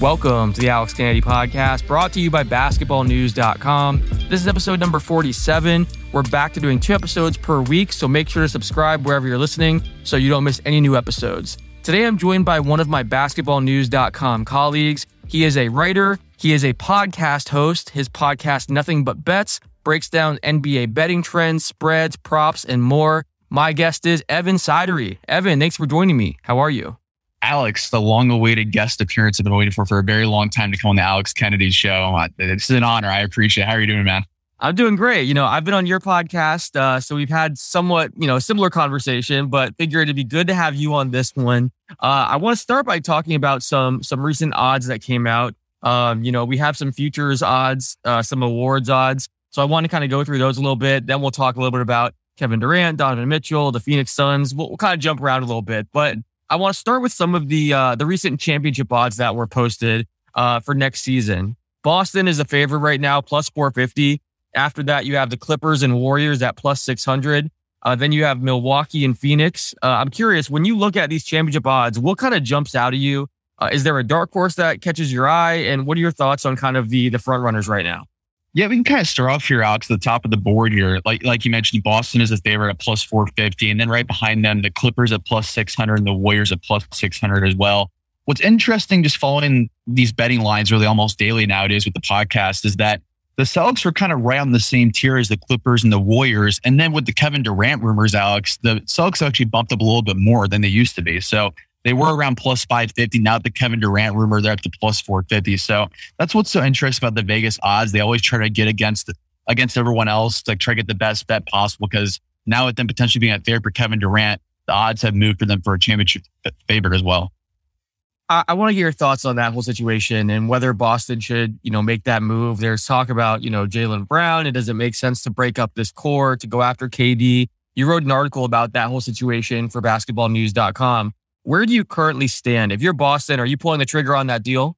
Welcome to the Alex Kennedy podcast, brought to you by basketballnews.com. This is episode number 47. We're back to doing two episodes per week, so make sure to subscribe wherever you're listening so you don't miss any new episodes. Today, I'm joined by one of my basketballnews.com colleagues. He is a writer, he is a podcast host. His podcast, Nothing But Bets, breaks down NBA betting trends, spreads, props, and more. My guest is Evan Sidery. Evan, thanks for joining me. How are you? Alex, the long awaited guest appearance I've been waiting for for a very long time to come on the Alex Kennedy show. This is an honor. I appreciate it. How are you doing, man? I'm doing great. You know, I've been on your podcast, uh, so we've had somewhat, you know, a similar conversation, but figured it'd be good to have you on this one. Uh, I want to start by talking about some some recent odds that came out. Um, you know, we have some futures odds, uh, some awards odds. So I want to kind of go through those a little bit. Then we'll talk a little bit about Kevin Durant, Donovan Mitchell, the Phoenix Suns. We'll, we'll kind of jump around a little bit, but I want to start with some of the uh, the recent championship odds that were posted uh, for next season. Boston is a favorite right now, plus 450. After that, you have the Clippers and Warriors at plus 600. Uh, then you have Milwaukee and Phoenix. Uh, I'm curious, when you look at these championship odds, what kind of jumps out at you? Uh, is there a dark horse that catches your eye? And what are your thoughts on kind of the the front runners right now? Yeah, we can kind of start off here, Alex, the top of the board here. Like like you mentioned, Boston is a favorite at plus 450. And then right behind them, the Clippers at plus 600 and the Warriors at plus 600 as well. What's interesting, just following these betting lines really almost daily nowadays with the podcast, is that the Celtics are kind of right on the same tier as the Clippers and the Warriors. And then with the Kevin Durant rumors, Alex, the Celtics actually bumped up a little bit more than they used to be. So they were around plus 550. Now the Kevin Durant rumor, they're up to plus 450. So that's what's so interesting about the Vegas odds. They always try to get against against everyone else, like try to get the best bet possible. Because now with them potentially being a favorite for Kevin Durant, the odds have moved for them for a championship favorite as well. I, I want to get your thoughts on that whole situation and whether Boston should, you know, make that move. There's talk about, you know, Jaylen Brown. It doesn't make sense to break up this core to go after KD. You wrote an article about that whole situation for basketballnews.com. Where do you currently stand? If you're Boston, are you pulling the trigger on that deal?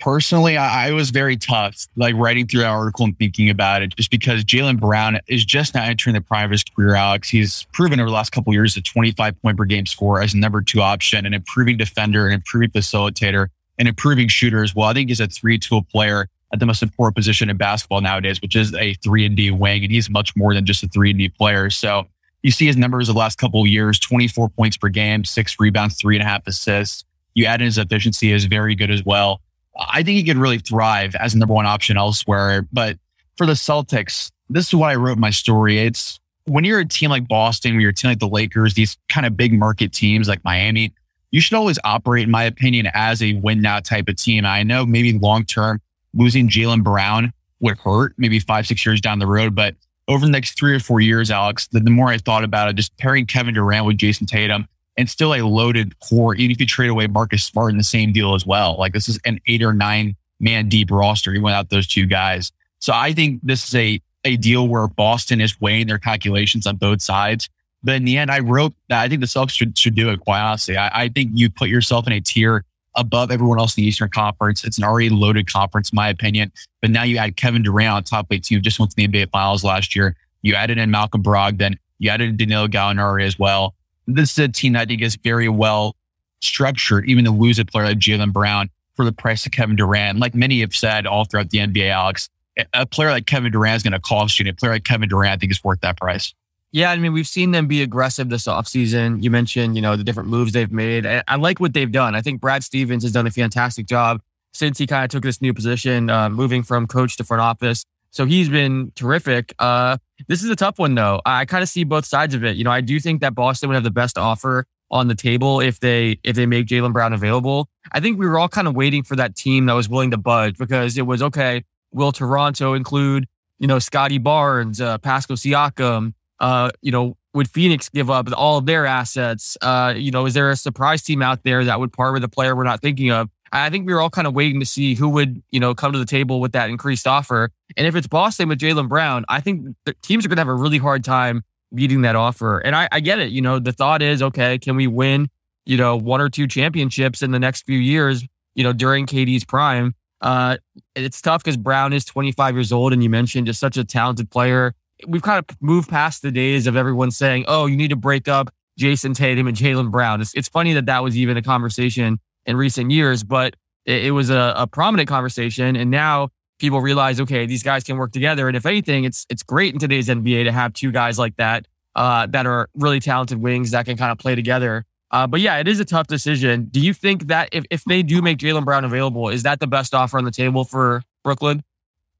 Personally, I, I was very tough, like writing through that article and thinking about it, just because Jaylen Brown is just now entering the prime of his career, Alex. He's proven over the last couple years a 25 point per game score as a number two option, an improving defender, an improving facilitator, an improving shooter as well. I think he's a three tool player at the most important position in basketball nowadays, which is a three and D wing. And he's much more than just a three and D player. So you see his numbers the last couple of years 24 points per game, six rebounds, three and a half assists. You add in his efficiency is very good as well. I think he could really thrive as a number one option elsewhere. But for the Celtics, this is what I wrote my story. It's when you're a team like Boston, when you're a team like the Lakers, these kind of big market teams like Miami, you should always operate, in my opinion, as a win now type of team. I know maybe long term losing Jaylen Brown would hurt maybe five, six years down the road, but over the next three or four years, Alex, the, the more I thought about it, just pairing Kevin Durant with Jayson Tatum and still a loaded core, even if you trade away Marcus Smart in the same deal as well. Like this is an eight or nine man deep roster. You went out those two guys. So I think this is a, a deal where Boston is weighing their calculations on both sides. But in the end, I wrote that I think the Celtics should, should do it, quite honestly. I, I think you put yourself in a tier above everyone else in the Eastern Conference. It's an already loaded conference, in my opinion. But now you add Kevin Durant on top of it too. Just went to the NBA Finals last year. You added in Malcolm Brogdon. You added Danilo Gallinari as well. This is a team that I think is very well structured, even to lose a player like Jaylen Brown for the price of Kevin Durant. Like many have said all throughout the NBA, Alex, a player like Kevin Durant is going to cost you. And a player like Kevin Durant, I think, is worth that price. Yeah, I mean, we've seen them be aggressive this offseason. You mentioned, you know, the different moves they've made. I like what they've done. I think Brad Stevens has done a fantastic job since he kind of took this new position, uh, moving from coach to front office. So he's been terrific. Uh, this is a tough one, though. I kind of see both sides of it. You know, I do think that Boston would have the best offer on the table if they if they make Jaylen Brown available. I think we were all kind of waiting for that team that was willing to budge because it was okay. Will Toronto include you know Scottie Barnes, uh, Pascal Siakam? Uh, you know, would Phoenix give up all of their assets? Uh, you know, is there a surprise team out there that would part with a player we're not thinking of? I think we were all kind of waiting to see who would, you know, come to the table with that increased offer. And if it's Boston with Jalen Brown, I think the teams are going to have a really hard time beating that offer. And I, I get it. You know, the thought is, okay, can we win, you know, one or two championships in the next few years, you know, during KD's prime? Uh, it's tough because Brown is 25 years old, and you mentioned just such a talented player we've kind of moved past the days of everyone saying, "Oh, you need to break up Jayson Tatum and Jaylen Brown." It's, it's funny that that was even a conversation in recent years, but it, it was a, a prominent conversation. And now people realize, okay, these guys can work together. And if anything, it's it's great in today's NBA to have two guys like that uh, that are really talented wings that can kind of play together. Uh, but yeah, it is a tough decision. Do you think that if, if they do make Jaylen Brown available, is that the best offer on the table for Brooklyn?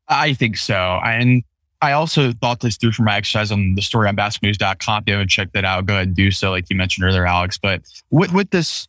I think so. And I also thought this through for my exercise on the story on basketnews.com. If you haven't checked that out, go ahead and do so, like you mentioned earlier, Alex. But with, with this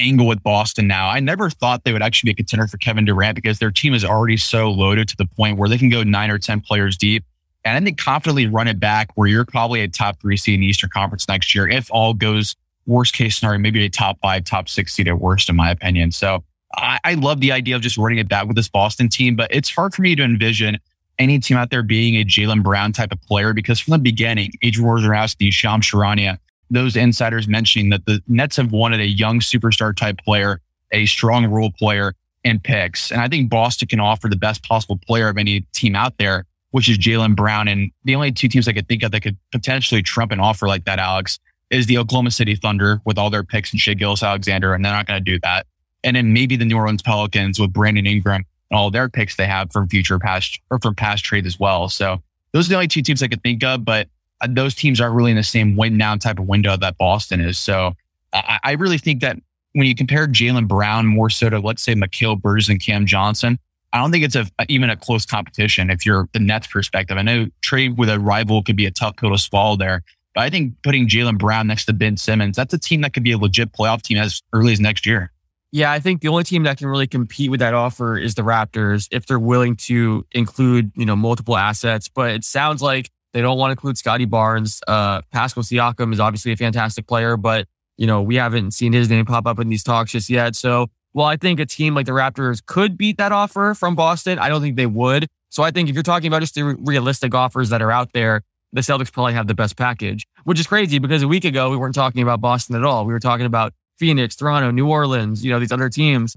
angle with Boston now, I never thought they would actually be a contender for Kevin Durant because their team is already so loaded to the point where they can go nine or 10 players deep. And I think confidently run it back where you're probably a top three seed in the Eastern Conference next year. If all goes worst case scenario, maybe a top five, top six seed at worst, in my opinion. So I, I love the idea of just running it back with this Boston team, but it's hard for me to envision any team out there being a Jaylen Brown type of player because from the beginning, Adrian Wojnarowski, Shams Charania, those insiders mentioning that the Nets have wanted a young superstar type player, a strong role player, and picks. And I think Boston can offer the best possible player of any team out there, which is Jaylen Brown. And the only two teams I could think of that could potentially trump an offer like that, Alex, is the Oklahoma City Thunder with all their picks and Shai Gilgeous-Alexander, and they're not going to do that. And then maybe the New Orleans Pelicans with Brandon Ingram and all their picks they have from future past or from past trade as well. So those are the only two teams I could think of, but uh, those teams aren't really in the same win now type of window that Boston is. So I, I really think that when you compare Jaylen Brown more so to let's say Mikal Bridges and Cam Johnson, I don't think it's a, even a close competition if you're the Nets perspective. I know trade with a rival could be a tough pill to swallow there, but I think putting Jaylen Brown next to Ben Simmons, that's a team that could be a legit playoff team as early as next year. Yeah, I think the only team that can really compete with that offer is the Raptors if they're willing to include, you know, multiple assets. But it sounds like they don't want to include Scottie Barnes. Uh, Pascal Siakam is obviously a fantastic player, but you know, we haven't seen his name pop up in these talks just yet. So while I think a team like the Raptors could beat that offer from Boston, I don't think they would. So I think if you're talking about just the realistic offers that are out there, the Celtics probably have the best package, which is crazy because a week ago we weren't talking about Boston at all. We were talking about Phoenix, Toronto, New Orleans, you know, these other teams.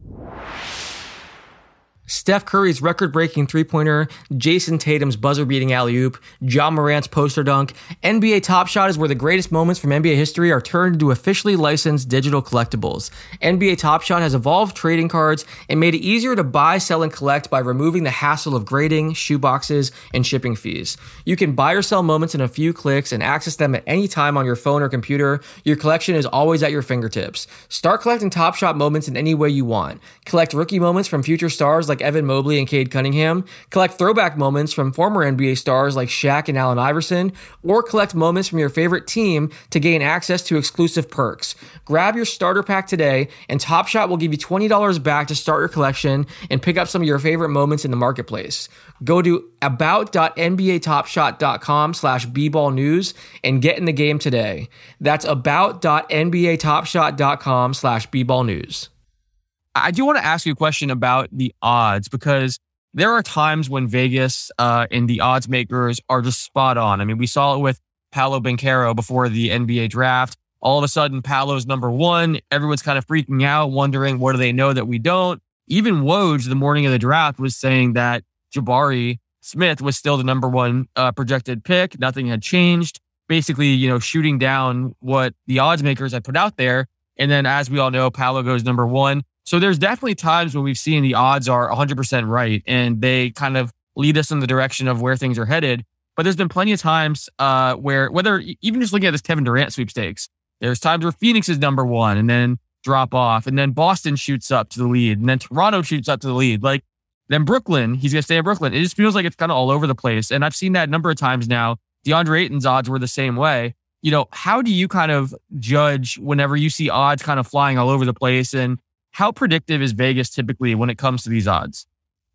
Steph Curry's record breaking three pointer, Jayson Tatum's buzzer beating alley oop, Ja Morant's poster dunk, NBA Top Shot is where the greatest moments from NBA history are turned into officially licensed digital collectibles. NBA Top Shot has evolved trading cards and made it easier to buy, sell, and collect by removing the hassle of grading, shoeboxes, and shipping fees. You can buy or sell moments in a few clicks and access them at any time on your phone or computer. Your collection is always at your fingertips. Start collecting Top Shot moments in any way you want. Collect rookie moments from future stars like like Evan Mobley and Cade Cunningham, collect throwback moments from former NBA stars like Shaq and Allen Iverson, or collect moments from your favorite team to gain access to exclusive perks. Grab your starter pack today, and Top Shot will give you $20 back to start your collection and pick up some of your favorite moments in the marketplace. Go to about.nbatopshot.com slash bballnews and get in the game today. That's about.nbatopshot.com slash bballnews. I do want to ask you a question about the odds because there are times when Vegas uh, and the odds makers are just spot on. I mean, we saw it with Paolo Banchero before the NBA draft. All of a sudden, Paolo's number one. Everyone's kind of freaking out, wondering what do they know that we don't. Even Woj, the morning of the draft, was saying that Jabari Smith was still the number one uh, projected pick. Nothing had changed. Basically, you know, shooting down what the odds makers had put out there. And then, as we all know, Paolo goes number one. So there's definitely times when we've seen the odds are 100% right and they kind of lead us in the direction of where things are headed. But there's been plenty of times uh, where, whether even just looking at this Kevin Durant sweepstakes, there's times where Phoenix is number one and then drop off, and then Boston shoots up to the lead, and then Toronto shoots up to the lead. Like then Brooklyn, he's gonna stay in Brooklyn. It just feels like it's kind of all over the place. And I've seen that a number of times now. DeAndre Ayton's odds were the same way. You know, how do you kind of judge whenever you see odds kind of flying all over the place? And how predictive is Vegas typically when it comes to these odds?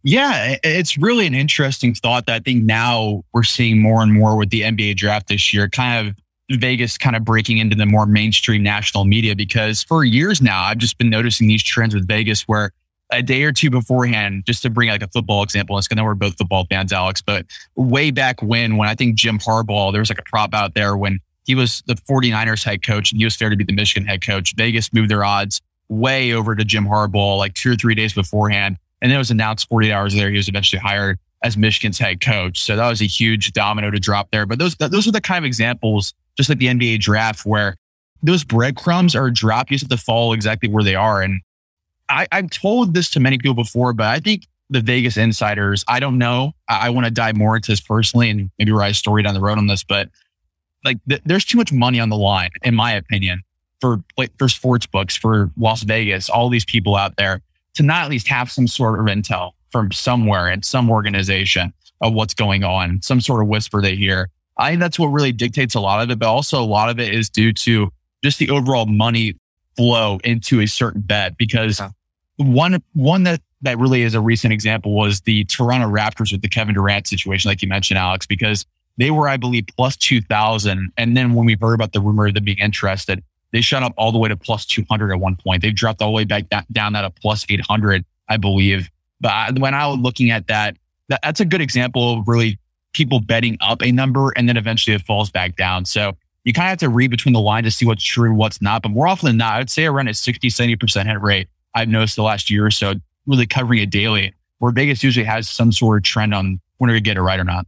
Yeah, it's really an interesting thought that I think now we're seeing more and more with the NBA draft this year, kind of Vegas kind of breaking into the more mainstream national media because for years now, I've just been noticing these trends with Vegas where a day or two beforehand, just to bring like a football example, it's gonna know we're both football fans, Alex, but way back when, when I think Jim Harbaugh, there was like a prop out there when he was the 49ers head coach and he was fair to be the Michigan head coach. Vegas moved their odds way over to Jim Harbaugh like two or three days beforehand. And then it was announced 48 hours later he was eventually hired as Michigan's head coach. So that was a huge domino to drop there. But those those are the kind of examples, just like the NBA draft, where those breadcrumbs are dropped. You just have to follow exactly where they are. And I, I've told this to many people before, but I think the Vegas insiders, I don't know. I, I want to dive more into this personally and maybe write a story down the road on this, but like th- there's too much money on the line, in my opinion, for for sports books, for Las Vegas, all these people out there to not at least have some sort of intel from somewhere in some organization of what's going on, some sort of whisper they hear. I think that's what really dictates a lot of it, but also a lot of it is due to just the overall money flow into a certain bet. Because yeah. one one that that really is a recent example was the Toronto Raptors with the Kevin Durant situation, like you mentioned, Alex, because they were, I believe, plus 2000. And then when we heard about the rumor of them being interested, they shot up all the way to plus 200 at one point. They've dropped all the way back down at a plus 800, I believe. But when I was looking at that, that, that's a good example of really people betting up a number and then eventually it falls back down. So you kind of have to read between the lines to see what's true what's not. But more often than not, I'd say around a 60, 70% hit rate. I've noticed the last year or so, really covering it daily, where Vegas usually has some sort of trend on whether to get it right or not.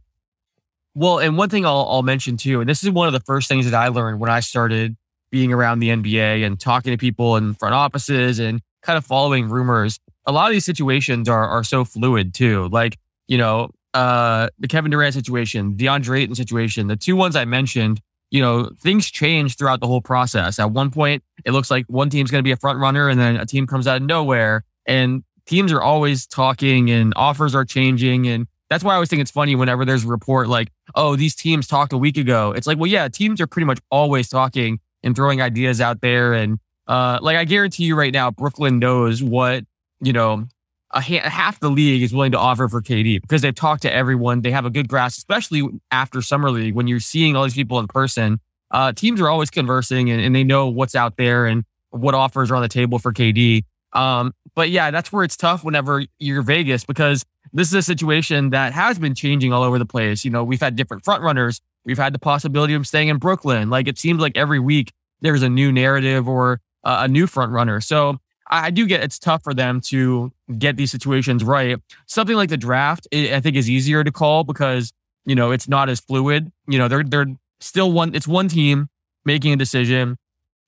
Well, and one thing I'll, I'll mention too, and this is one of the first things that I learned when I started being around the NBA and talking to people in front offices and kind of following rumors. A lot of these situations are are so fluid too. Like, you know, uh, the Kevin Durant situation, DeAndre Ayton situation, the two ones I mentioned, you know, things change throughout the whole process. At one point, it looks like one team's going to be a front runner and then a team comes out of nowhere and teams are always talking and offers are changing and that's why I always think it's funny whenever there's a report like, oh, these teams talked a week ago. It's like, well, yeah, teams are pretty much always talking and throwing ideas out there. And uh, like, I guarantee you right now, Brooklyn knows what, you know, a ha- half the league is willing to offer for KD because they've talked to everyone. They have a good grasp, especially after Summer League when you're seeing all these people in person. Uh, teams are always conversing and, and they know what's out there and what offers are on the table for KD. Um, but yeah, that's where it's tough whenever you're Vegas because this is a situation that has been changing all over the place. You know, we've had different front runners. We've had the possibility of staying in Brooklyn. Like it seems like every week there's a new narrative or uh, a new front runner. So I do get it's tough for them to get these situations right. Something like the draft, I think, is easier to call because you know it's not as fluid. You know, they're they're still one. It's one team making a decision.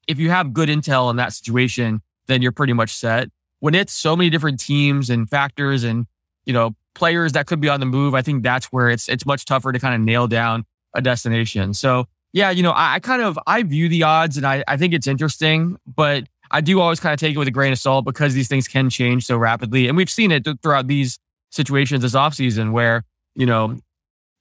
If you have good intel in that situation, then you're pretty much set. When it's so many different teams and factors and you know, players that could be on the move, I think that's where it's it's much tougher to kind of nail down a destination. So yeah, you know, I, I kind of I view the odds and I, I think it's interesting, but I do always kind of take it with a grain of salt because these things can change so rapidly. And we've seen it throughout these situations this offseason where, you know,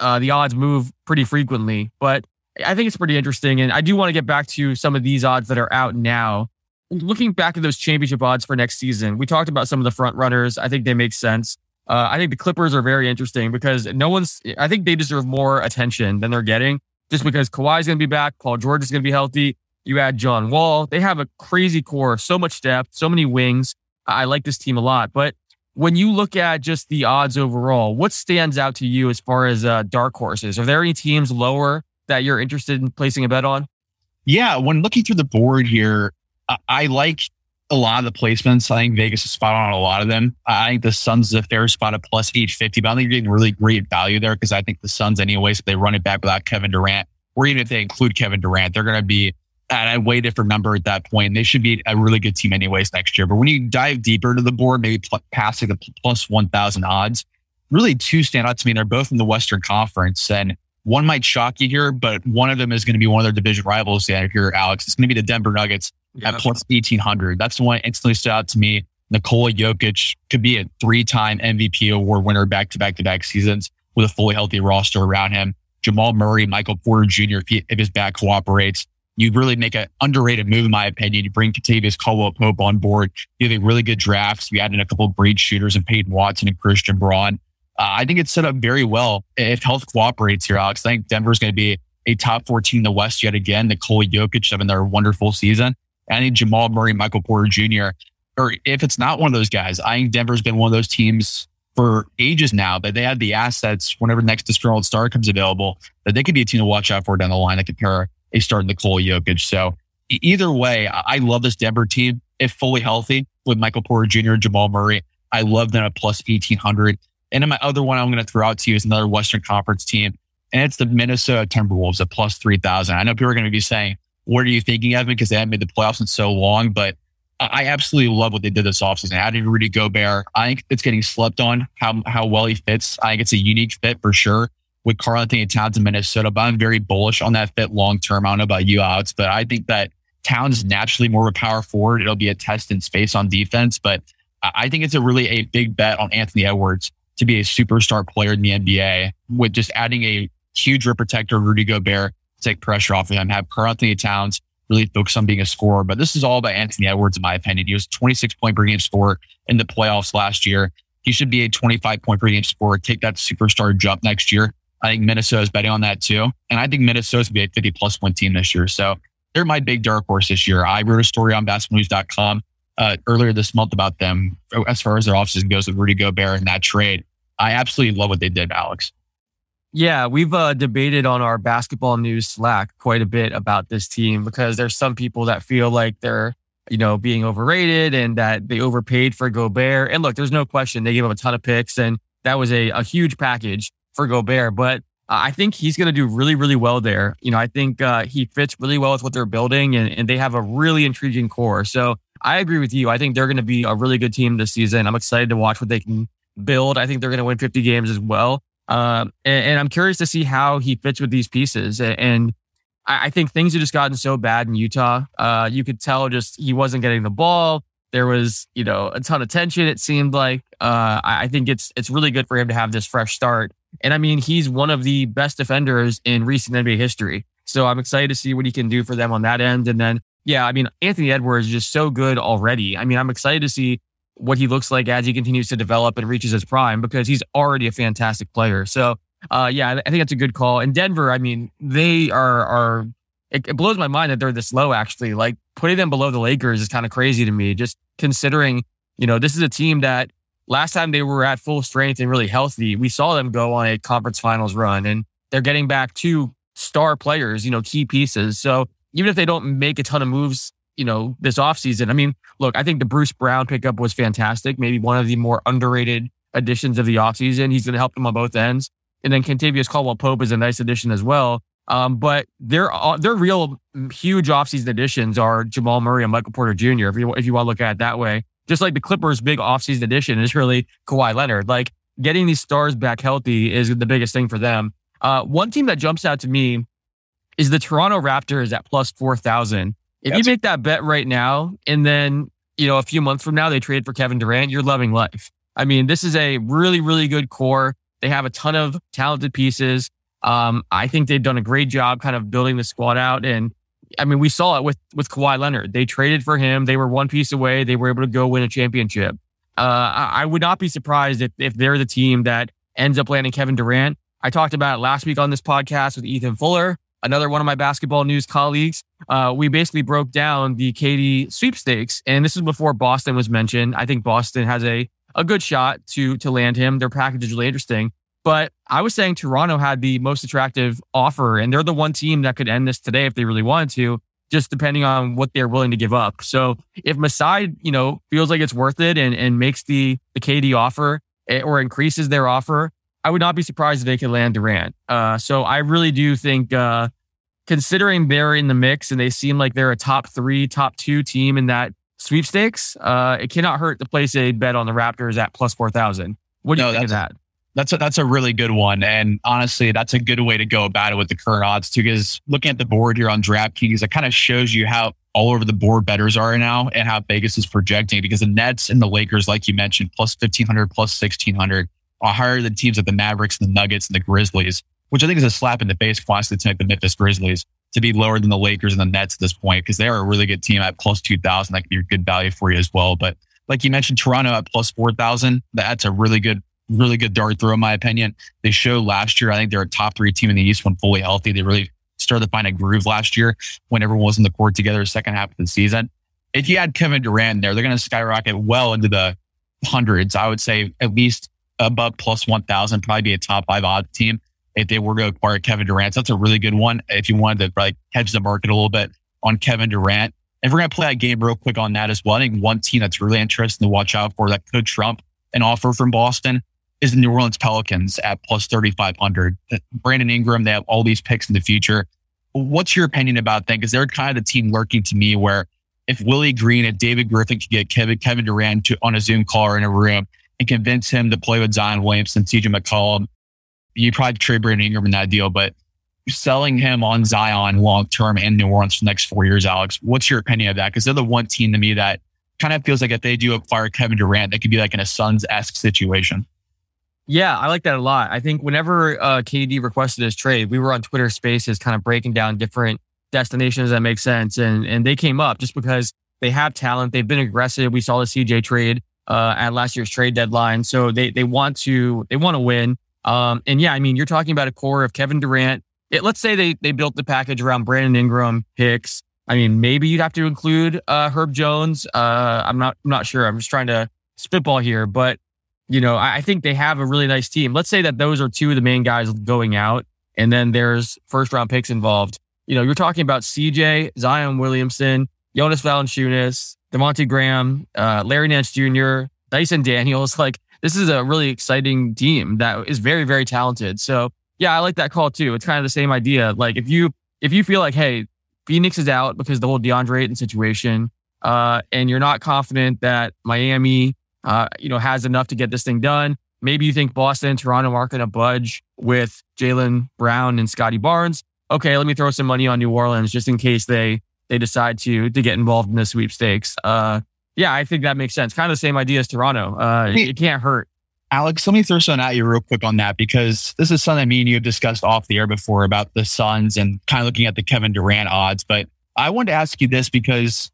uh, the odds move pretty frequently. But I think it's pretty interesting. And I do want to get back to some of these odds that are out now. Looking back at those championship odds for next season, we talked about some of the front runners. I think they make sense. Uh, I think the Clippers are very interesting because no one's, I think they deserve more attention than they're getting just because Kawhi's going to be back. Paul George is going to be healthy. You add John Wall. They have a crazy core, so much depth, so many wings. I like this team a lot. But when you look at just the odds overall, what stands out to you as far as uh, dark horses? Are there any teams lower that you're interested in placing a bet on? Yeah, when looking through the board here, I, I like a lot of the placements. I think Vegas is spot on a lot of them. I think the Suns is a fair spot at plus each 50, but I think you're getting really great value there because I think the Suns, anyways, if they run it back without Kevin Durant, or even if they include Kevin Durant, they're going to be at a way different number at that point. They should be a really good team, anyways, next year. But when you dive deeper into the board, maybe pl- passing the plus 1,000 odds, really two stand out to me. They're both in the Western Conference. And one might shock you here, but one of them is going to be one of their division rivals here, Alex. It's going to be the Denver Nuggets yeah. at plus 1800. That's the one that instantly stood out to me. Nikola Jokic could be a three time MVP award winner back to back to back seasons with a fully healthy roster around him. Jamal Murray, Michael Porter Jr., if, he, if his back cooperates, you really make an underrated move, in my opinion. You bring Kentavious Caldwell Pope on board. You have a really good drafts. You add in a couple of great shooters and Peyton Watson and Christian Braun. Uh, I think it's set up very well if health cooperates here, Alex. I think Denver's going to be a top 14 in the West yet again. Nikola Jokic having their wonderful season. I need Jamal Murray, Michael Porter Jr., or if it's not one of those guys, I think Denver's been one of those teams for ages now that they had the assets whenever next disgruntled star comes available that they could be a team to watch out for down the line that could pair a start in Nikola Jokic. So either way, I love this Denver team if fully healthy with Michael Porter Jr. and Jamal Murray. I love them at plus 1800. And then my other one I'm going to throw out to you is another Western Conference team, and it's the Minnesota Timberwolves at plus 3000. I know people are going to be saying, what are you thinking of? Because they haven't made the playoffs in so long. But I absolutely love what they did this offseason. Adding Rudy Gobert, I think it's getting slept on how how well he fits. I think it's a unique fit for sure with Karl-Anthony Towns in Minnesota, but I'm very bullish on that fit long term. I don't know about you, Alex, but I think that Towns is naturally more of a power forward. It'll be a test in space on defense, but I think it's a really a big bet on Anthony Edwards to be a superstar player in the NBA with just adding a huge rim protector, Rudy Gobert, take pressure off of him, have Karl-Anthony Towns really focus on being a scorer. But this is all about Anthony Edwards, in my opinion. He was 26 point per game scorer in the playoffs last year. He should be a 25 point per game scorer, take that superstar jump next year. I think Minnesota is betting on that too. And I think Minnesota's be a 50 plus one team this year. So they're my big dark horse this year. I wrote a story on basketballnews.com uh, earlier this month about them as far as their offseason goes with Rudy Gobert and that trade. I absolutely love what they did, Alex. Yeah, we've uh, debated on our basketball news Slack quite a bit about this team because there's some people that feel like they're, you know, being overrated and that they overpaid for Gobert. And look, there's no question they gave up a ton of picks and that was a, a huge package for Gobert. But I think he's going to do really, really well there. You know, I think uh, he fits really well with what they're building and, and they have a really intriguing core. So I agree with you. I think they're going to be a really good team this season. I'm excited to watch what they can build. I think they're going to win 50 games as well. Um, and, and, I'm curious to see how he fits with these pieces. And I, I think things have just gotten so bad in Utah. Uh, you could tell just he wasn't getting the ball. There was, you know, a ton of tension. It seemed like. Uh, I, I think it's it's really good for him to have this fresh start. And I mean, he's one of the best defenders in recent NBA history. So I'm excited to see what he can do for them on that end. And then, yeah, I mean, Anthony Edwards is just so good already. I mean, I'm excited to see what he looks like as he continues to develop and reaches his prime because he's already a fantastic player. So, uh, yeah, I think that's a good call. And Denver, I mean, they are are it, it blows my mind that they're this low. Actually, like putting them below the Lakers is kind of crazy to me. Just considering, you know, this is a team that last time they were at full strength and really healthy, we saw them go on a conference finals run, and they're getting back two star players, you know, key pieces. So even if they don't make a ton of moves you know, this offseason. I mean, look, I think the Bruce Brown pickup was fantastic. Maybe one of the more underrated additions of the offseason. He's going to help them on both ends. And then Kentavious Caldwell Pope is a nice addition as well. Um, but their their real huge offseason additions are Jamal Murray and Michael Porter Jr. If you if you want to look at it that way, just like the Clippers' big offseason addition is really Kawhi Leonard. Like getting these stars back healthy is the biggest thing for them. Uh, one team that jumps out to me is the Toronto Raptors at plus four thousand. If That's you make that bet right now, and then you know a few months from now they trade for Kevin Durant, you're loving life. I mean, this is a really, really good core. They have a ton of talented pieces. Um, I think they've done a great job kind of building the squad out. And I mean, we saw it with with Kawhi Leonard. They traded for him. They were one piece away. They were able to go win a championship. Uh, I, I would not be surprised if if they're the team that ends up landing Kevin Durant. I talked about it last week on this podcast with Ethan Fuller another one of my basketball news colleagues, uh, we basically broke down the KD sweepstakes. And this is before Boston was mentioned. I think Boston has a, a good shot to, to land him. Their package is really interesting. But I was saying Toronto had the most attractive offer, and they're the one team that could end this today if they really wanted to, just depending on what they're willing to give up. So if Masai, you know, feels like it's worth it and, and makes the, the KD offer eh, or increases their offer, I would not be surprised if they could land Durant. Uh, so I really do think, uh, considering they're in the mix and they seem like they're a top three, top two team in that sweepstakes, uh, it cannot hurt to place a bet on the Raptors at plus 4,000. What do no, you think of that? That's a, that's a really good one. And honestly, that's a good way to go about it with the current odds too, because looking at the board here on DraftKings, it kind of shows you how all over the board betters are now and how Vegas is projecting because the Nets and the Lakers, like you mentioned, plus 1500, plus 1600 are higher than teams like the Mavericks and the Nuggets and the Grizzlies, which I think is a slap in the face, honestly, to make the Memphis Grizzlies to be lower than the Lakers and the Nets at this point because they are a really good team at plus 2,000. That could be a good value for you as well. But like you mentioned, Toronto at plus 4,000, that's a really good, really good dart throw, in my opinion. They showed last year, I think they're a top three team in the East when fully healthy. They really started to find a groove last year when everyone was in the court together, the second half of the season. If you add Kevin Durant there, they're going to skyrocket well into the hundreds. I would say at least above plus 1,000, probably be a top five odd team if they were to acquire Kevin Durant. So that's a really good one. If you wanted to like hedge the market a little bit on Kevin Durant. And we're going to play that game real quick on that as well. I think one team that's really interesting to watch out for that could trump an offer from Boston is the New Orleans Pelicans at plus 3,500. Brandon Ingram, they have all these picks in the future. What's your opinion about that? Because they're kind of the team lurking to me where if Willie Green, and David Griffin could get Kevin, Kevin Durant to, on a Zoom call or in a room and convince him to play with Zion Williamson, CJ McCollum, you probably trade Brandon Ingram in that deal, but selling him on Zion long term in New Orleans for the next four years, Alex, what's your opinion of that? Because they're the one team to me that kind of feels like if they do acquire Kevin Durant, that could be like in a Suns esque situation. Yeah, I like that a lot. I think whenever uh, KD requested his trade, we were on Twitter Spaces, kind of breaking down different destinations that make sense, and and they came up just because they have talent. They've been aggressive. We saw the CJ trade uh, at last year's trade deadline, so they they want to they want to win. Um, and yeah, I mean, you're talking about a core of Kevin Durant. It, let's say they they built the package around Brandon Ingram picks. I mean, maybe you'd have to include uh, Herb Jones. Uh, I'm not I'm not sure. I'm just trying to spitball here, but you know, I think they have a really nice team. Let's say that those are two of the main guys going out, and then there's first round picks involved. You know, you're talking about CJ, Zion Williamson, Jonas Valanciunas, Devonte' Graham, uh, Larry Nance Jr., Dyson Daniels. Like, this is a really exciting team that is very, very talented. So, yeah, I like that call too. It's kind of the same idea. Like, if you if you feel like, hey, Phoenix is out because the whole DeAndre Ayton situation, uh, and you're not confident that Miami uh, you know, has enough to get this thing done. Maybe you think Boston and Toronto aren't going to budge with Jaylen Brown and Scottie Barnes. Okay, let me throw some money on New Orleans just in case they they decide to to get involved in the sweepstakes. Uh, yeah, I think that makes sense. Kind of the same idea as Toronto. Uh, hey, it can't hurt. Alex, let me throw something at you real quick on that because this is something me and you have discussed off the air before about the Suns and kind of looking at the Kevin Durant odds. But I wanted to ask you this because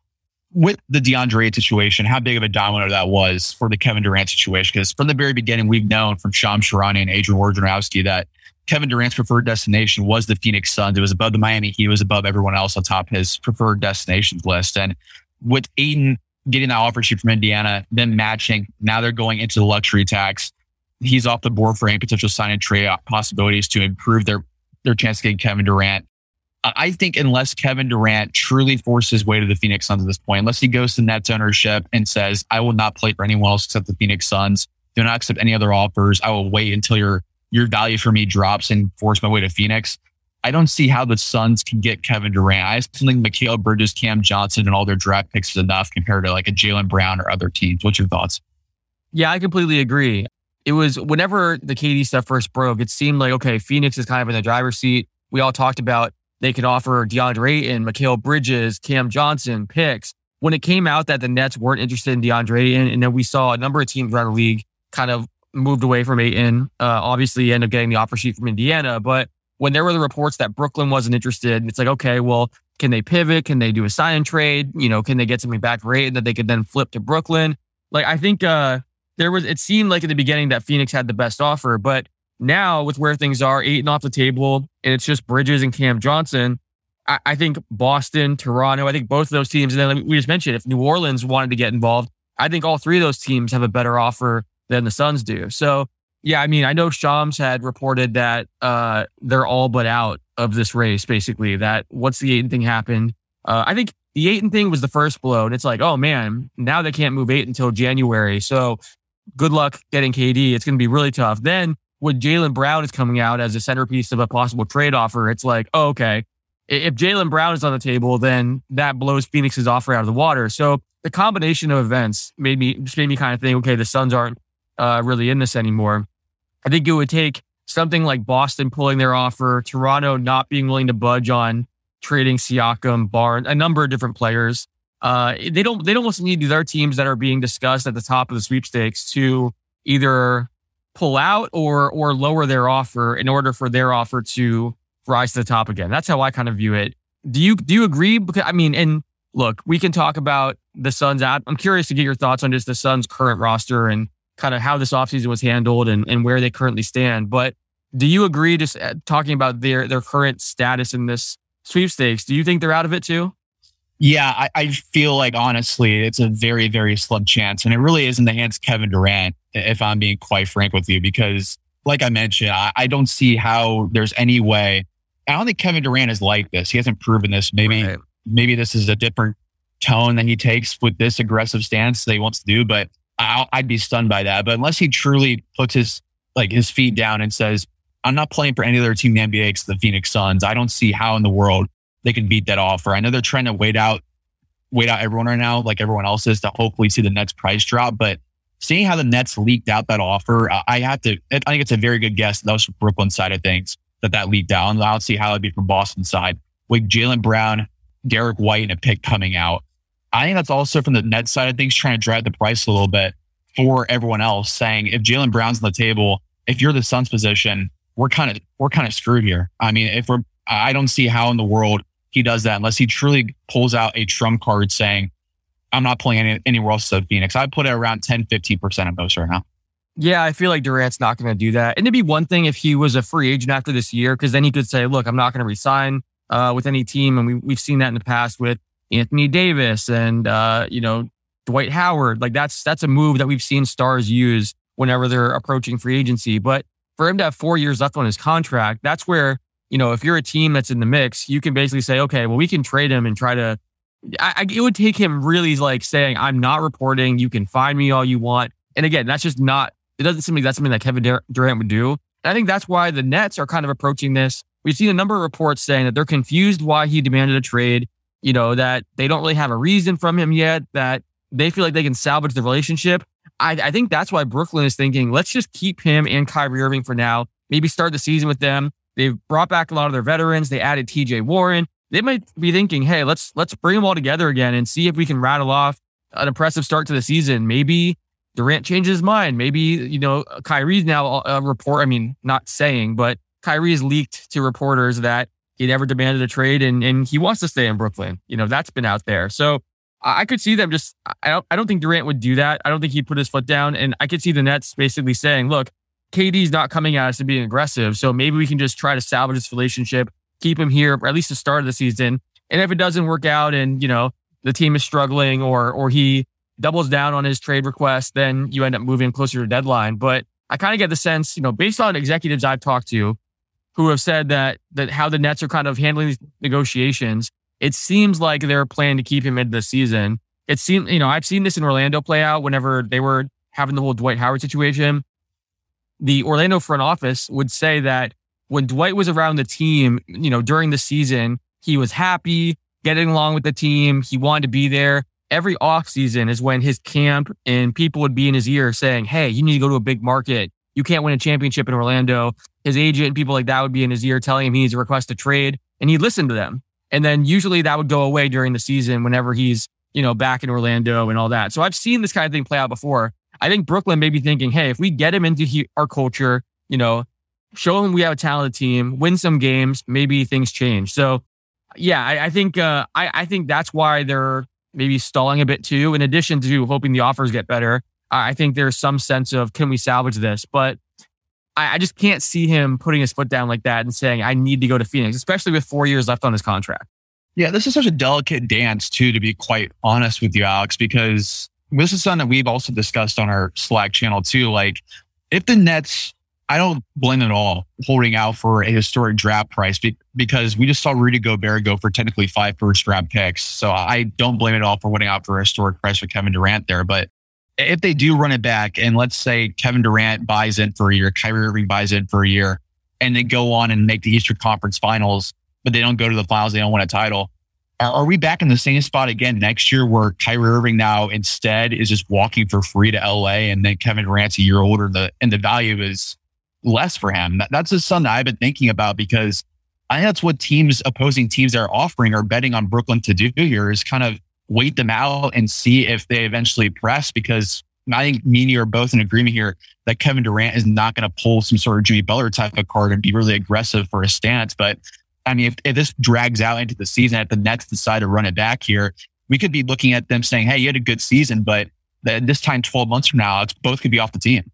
with the DeAndre situation, how big of a domino that was for the Kevin Durant situation. Because from the very beginning, we've known from Shams Charania and Adrian Wojnarowski that Kevin Durant's preferred destination was the Phoenix Suns. It was above the Miami Heat. It was above everyone else on top of his preferred destinations list. And with Ayton getting that offer sheet from Indiana, then matching, now they're going into the luxury tax. He's off the board for any potential sign and trade possibilities to improve their their chance of getting Kevin Durant. I think unless Kevin Durant truly forces his way to the Phoenix Suns at this point, unless he goes to Nets ownership and says, I will not play for anyone else except the Phoenix Suns, do not accept any other offers. I will wait until your your value for me drops and force my way to Phoenix. I don't see how the Suns can get Kevin Durant. I still think Mikal Bridges, Cam Johnson, and all their draft picks is enough compared to like a Jaylen Brown or other teams. What's your thoughts? Yeah, I completely agree. It was whenever the KD stuff first broke, it seemed like, okay, Phoenix is kind of in the driver's seat. We all talked about they could offer DeAndre Ayton, Mikal Bridges, Cam Johnson picks. When it came out that the Nets weren't interested in DeAndre Ayton, and then we saw a number of teams around the league kind of moved away from Ayton. Uh, obviously, end up getting the offer sheet from Indiana. But when there were the reports that Brooklyn wasn't interested, it's like, okay, well, can they pivot? Can they do a sign and trade? You know, can they get something back for Ayton that they could then flip to Brooklyn? Like, I think uh, there was, it seemed like at the beginning that Phoenix had the best offer, but now, with where things are, Ayton off the table, and it's just Bridges and Cam Johnson. I, I think Boston, Toronto, I think both of those teams, and then we just mentioned if New Orleans wanted to get involved, I think all three of those teams have a better offer than the Suns do. So, yeah, I mean, I know Shams had reported that uh, they're all but out of this race, basically, that once the Ayton thing happened, uh, I think the Ayton thing was the first blow. And it's like, oh man, now they can't move Ayton until January. So good luck getting KD. It's going to be really tough. Then when Jaylen Brown is coming out as a centerpiece of a possible trade offer, it's like, oh, okay, if Jaylen Brown is on the table, then that blows Phoenix's offer out of the water. So the combination of events made me just made me kind of think, okay, the Suns aren't uh, really in this anymore. I think it would take something like Boston pulling their offer, Toronto not being willing to budge on trading Siakam, Barnes, a number of different players. Uh, they don't they don't need other teams that are being discussed at the top of the sweepstakes to either pull out or or lower their offer in order for their offer to rise to the top again. That's how I kind of view it. Do you do you agree? Because I mean, and look, we can talk about the Suns out. I'm curious to get your thoughts on just the Suns current roster and kind of how this offseason was handled and, and where they currently stand. But do you agree just uh, talking about their their current status in this sweepstakes? Do you think they're out of it too? Yeah, I, I, feel like honestly, it's a very, very slim chance. And it really is in the hands of Kevin Durant, if I'm being quite frank with you, because like I mentioned, I, I don't see how there's any way. I don't think Kevin Durant is like this. He hasn't proven this. Maybe, right. maybe this is a different tone that he takes with this aggressive stance that he wants to do, but i I'd be stunned by that. But unless he truly puts his like his feet down and says, I'm not playing for any other team in the NBA except the Phoenix Suns. I don't see how in the world they can beat that offer. I know they're trying to wait out wait out everyone right now, like everyone else is, to hopefully see the Nets price drop. But seeing how the Nets leaked out that offer, I have to, I think it's a very good guess. That was from Brooklyn side of things that that leaked out. And I'll see how it'd be from Boston side with Jaylen Brown, Derrick White, and a pick coming out. I think that's also from the net side of things, trying to drive the price a little bit for everyone else, saying if Jaylen Brown's on the table, if you're the Suns position, we're kind of we're kind of screwed here. I mean, if we're I don't see how in the world he does that unless he truly pulls out a trump card saying, I'm not playing any, anywhere else except Phoenix. I put it around 10, 15% of most right now. Yeah, I feel like Durant's not going to do that. And it'd be one thing if he was a free agent after this year, because then he could say, look, I'm not going to resign uh, with any team. And we, we've seen that in the past with Anthony Davis and, uh, you know, Dwight Howard. Like that's, that's a move that we've seen stars use whenever they're approaching free agency. But for him to have four years left on his contract, that's where you know, if you're a team that's in the mix, you can basically say, okay, well, we can trade him and try to. I, I, it would take him really like saying, I'm not reporting. You can find me all you want. And again, that's just not. It doesn't seem like that's something that Kevin Durant would do. And I think that's why the Nets are kind of approaching this. We've seen a number of reports saying that they're confused why he demanded a trade. You know that they don't really have a reason from him yet. That they feel like they can salvage the relationship. I, I think that's why Brooklyn is thinking, let's just keep him and Kyrie Irving for now. Maybe start the season with them They've brought back a lot of their veterans. They added TJ Warren. They might be thinking, hey, let's let's bring them all together again and see if we can rattle off an impressive start to the season. Maybe Durant changes his mind. Maybe, you know, Kyrie's now a report. I mean, not saying, but Kyrie's leaked to reporters that he never demanded a trade and, and he wants to stay in Brooklyn. You know, that's been out there. So I could see them just, I don't, I don't think Durant would do that. I don't think he'd put his foot down. And I could see the Nets basically saying, look, KD's not coming at us and being aggressive. So maybe we can just try to salvage this relationship, keep him here, at least the start of the season. And if it doesn't work out and, you know, the team is struggling or or he doubles down on his trade request, then you end up moving closer to deadline. But I kind of get the sense, you know, based on executives I've talked to who have said that that how the Nets are kind of handling these negotiations, it seems like they're planning to keep him into the season. It seems, you know, I've seen this in Orlando play out whenever they were having the whole Dwight Howard situation the Orlando front office would say that when Dwight was around the team, you know, during the season, he was happy, getting along with the team. He wanted to be there. Every off season is when his camp and people would be in his ear saying, Hey, you need to go to a big market. You can't win a championship in Orlando. His agent and people like that would be in his ear telling him he needs to request a trade and he'd listen to them. And then usually that would go away during the season whenever he's, you know, back in Orlando and all that. So I've seen this kind of thing play out before. I think Brooklyn may be thinking, hey, if we get him into he- our culture, you know, show him we have a talented team, win some games, maybe things change. So, yeah, I, I think uh, I, I think that's why they're maybe stalling a bit too. In addition to hoping the offers get better, I think there's some sense of can we salvage this, but I, I just can't see him putting his foot down like that and saying I need to go to Phoenix, especially with four years left on his contract. Yeah, this is such a delicate dance too, to be quite honest with you, Alex, because this is something that we've also discussed on our Slack channel too. Like, if the Nets, I don't blame at all holding out for a historic draft price because we just saw Rudy Gobert go for technically five first round picks. So I don't blame it all for holding out for a historic price for Kevin Durant there. But if they do run it back, and let's say Kevin Durant buys in for a year, Kyrie Irving buys in for a year, and they go on and make the Eastern Conference Finals, but they don't go to the finals, they don't win a title are, are, we back in the same spot again next year where Kyrie Irving now instead is just walking for free to LA and then Kevin Durant's a year older the, and the value is less for him? That, that's just something I've been thinking about because I think that's what teams, opposing teams are offering or betting on Brooklyn to do here is kind of wait them out and see if they eventually press because I think me and you are both in agreement here that Kevin Durant is not going to pull some sort of Jimmy Butler type of card and be really aggressive for a stance. But I mean, if, if this drags out into the season, if the Nets decide to run it back here, we could be looking at them saying, "Hey, you had a good season, but this time, twelve months from now, it's both could be off the team."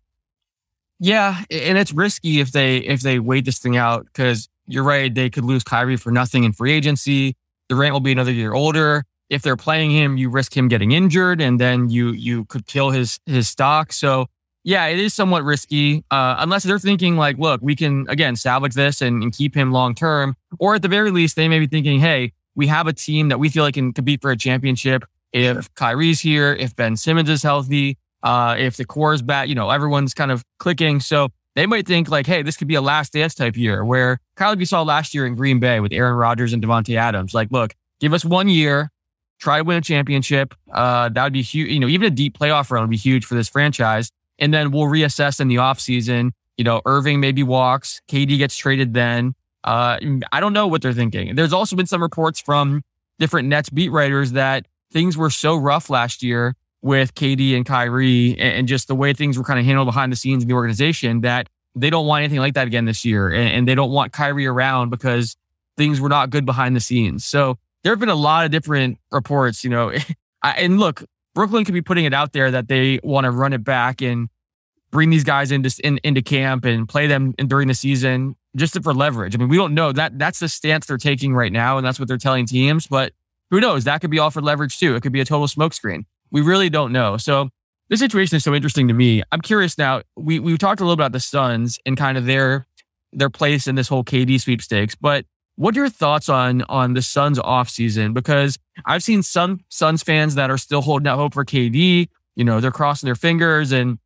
Yeah, and it's risky if they if they wait this thing out because you're right, they could lose Kyrie for nothing in free agency. Durant will be another year older. If they're playing him, you risk him getting injured, and then you you could kill his his stock. So yeah, it is somewhat risky, uh, unless they're thinking like, look, we can again salvage this and, and keep him long term, or at the very least, they may be thinking, hey, we have a team that we feel like can compete for a championship. If Kyrie's here, if Ben Simmons is healthy, uh, if the core is back, you know, everyone's kind of clicking. So they might think like, hey, this could be a last dance type year where Kyle, you saw last year in Green Bay with Aaron Rodgers and Davante Adams. Like, look, give us one year. Try to win a championship. Uh, that would be huge. You know, even a deep playoff run would be huge for this franchise. And then we'll reassess in the offseason. You know, Irving maybe walks, KD gets traded then. Uh, I don't know what they're thinking. There's also been some reports from different Nets beat writers that things were so rough last year with KD and Kyrie and, just the way things were kind of handled behind the scenes in the organization that they don't want anything like that again this year. And, and they don't want Kyrie around because things were not good behind the scenes. So there have been a lot of different reports, you know, and look, Brooklyn could be putting it out there that they want to run it back and bring these guys into, in, into camp and play them in, during the season just for leverage. I mean, we don't know that that's the stance they're taking right now. And that's what they're telling teams, but who knows? That could be all for leverage too. It could be a total smokescreen. We really don't know. So this situation is so interesting to me. I'm curious now. We we talked a little about the Suns and kind of their their place in this whole KD sweepstakes, but what are your thoughts on on the Suns off season? Because I've seen some Suns fans that are still holding out hope for KD. You know, they're crossing their fingers and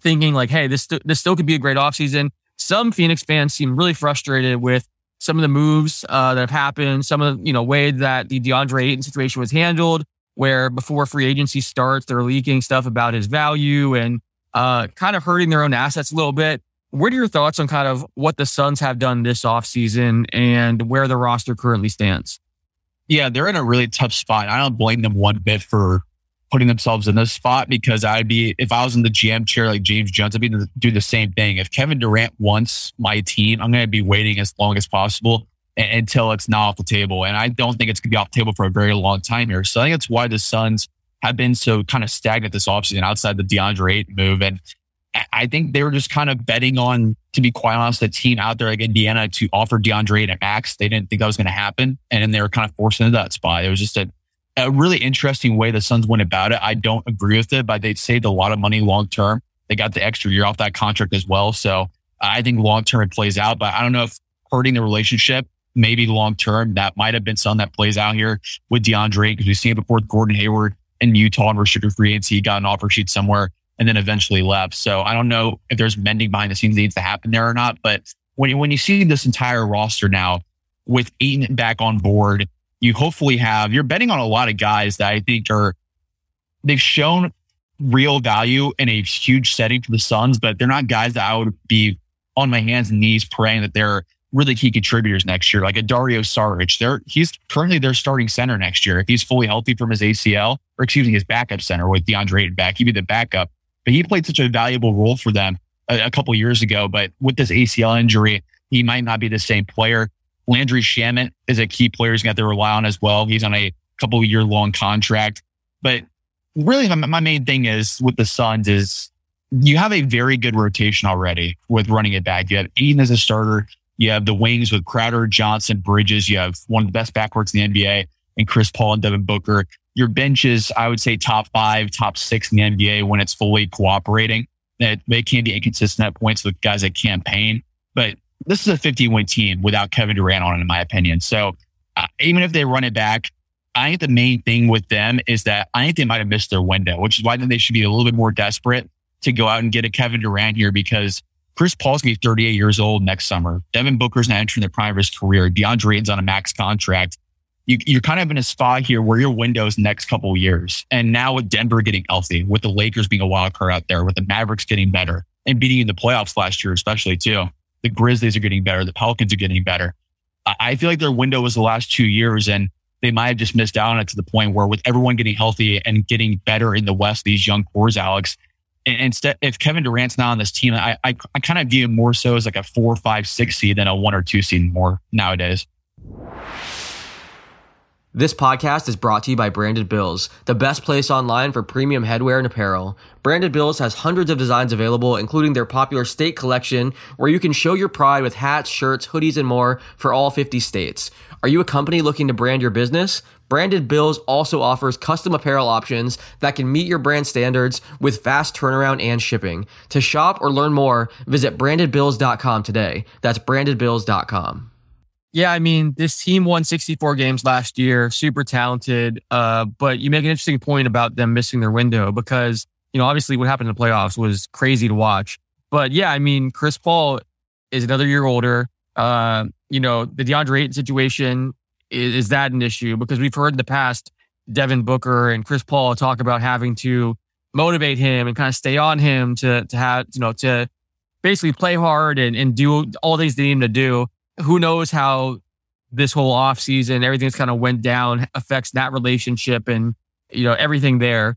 thinking like, hey, this st- this still could be a great off season. Some Phoenix fans seem really frustrated with some of the moves uh, that have happened, some of the you know way that the DeAndre Ayton situation was handled where before free agency starts, they're leaking stuff about his value and uh, kind of hurting their own assets a little bit. What are your thoughts on kind of what the Suns have done this offseason and where the roster currently stands? Yeah, they're in a really tough spot. I don't blame them one bit for putting themselves in this spot because I'd be, if I was in the GM chair like James Jones, I'd be do the same thing. If Kevin Durant wants my team, I'm going to be waiting as long as possible until it's not off the table. And I don't think it's going to be off the table for a very long time here. So I think that's why the Suns have been so kind of stagnant this offseason outside the DeAndre Ayton move. And I think they were just kind of betting on, to be quite honest, a team out there like Indiana to offer DeAndre Ayton max. They didn't think that was going to happen. And they were kind of forced into that spot. It was just a, a really interesting way the Suns went about it. I don't agree with it, but they saved a lot of money long term. They got the extra year off that contract as well. So I think long term it plays out, but I don't know if hurting the relationship maybe long term, that might have been something that plays out here with DeAndre because we've seen it before with Gordon Hayward in Utah and restricted free agency. He got an offer sheet somewhere and then eventually left. So I don't know if there's mending behind the scenes that needs to happen there or not. But when you, when you see this entire roster now with Ayton back on board, you hopefully have, you're betting on a lot of guys that I think are, they've shown real value in a huge setting for the Suns, but they're not guys that I would be on my hands and knees praying that they're really key contributors next year, like a Dario Saric. They're, he's currently their starting center next year. If he's fully healthy from his ACL, or excuse me, his backup center with DeAndre Ayton back, he'd be the backup. But he played such a valuable role for them a, a couple years ago. But with this ACL injury, he might not be the same player. Landry Shamet is a key player he's got to rely on as well. He's on a couple year long contract. But really, my, my main thing is with the Suns is you have a very good rotation already with running it back. You have Ayton as a starter. You have the wings with Crowder, Johnson, Bridges. You have one of the best backcourts in the NBA and Chris Paul and Devin Booker. Your bench is, I would say, top five, top six in the NBA when it's fully cooperating. That they can be inconsistent at points with guys that campaign, but this is a 50 win team without Kevin Durant on it, in my opinion. So uh, even if they run it back, I think the main thing with them is that I think they might have missed their window, which is why then they should be a little bit more desperate to go out and get a Kevin Durant here because Chris Paul's going to be 38 years old next summer. Devin Booker's not entering the prime of his career. DeAndre Ayton's on a max contract. You, you're kind of in a spot here where your window's next couple years. And now with Denver getting healthy, with the Lakers being a wild card out there, with the Mavericks getting better and beating in the playoffs last year, especially too. The Grizzlies are getting better. The Pelicans are getting better. I feel like their window was the last two years and they might have just missed out on it to the point where with everyone getting healthy and getting better in the West, these young cores, Alex, instead, if Kevin Durant's not on this team, I, I, I kind of view him more so as like a four, five, six seed than a one or two seed more nowadays. This podcast is brought to you by Branded Bills, the best place online for premium headwear and apparel. Branded Bills has hundreds of designs available, including their popular state collection, where you can show your pride with hats, shirts, hoodies, and more for all 50 states. Are you a company looking to brand your business? Branded Bills also offers custom apparel options that can meet your brand standards with fast turnaround and shipping. To shop or learn more, visit brandedbills.com today. That's brandedbills.com. Yeah, I mean, this team won 64 games last year, super talented. Uh, but you make an interesting point about them missing their window because, you know, obviously what happened in the playoffs was crazy to watch. But yeah, I mean, Chris Paul is another year older. Uh, you know, the DeAndre Ayton situation is, is that an issue? Because we've heard in the past Devin Booker and Chris Paul talk about having to motivate him and kind of stay on him to to have you know to basically play hard and, and do all these they need him to do. Who knows how this whole off season, everything's kind of went down, affects that relationship and you know everything there.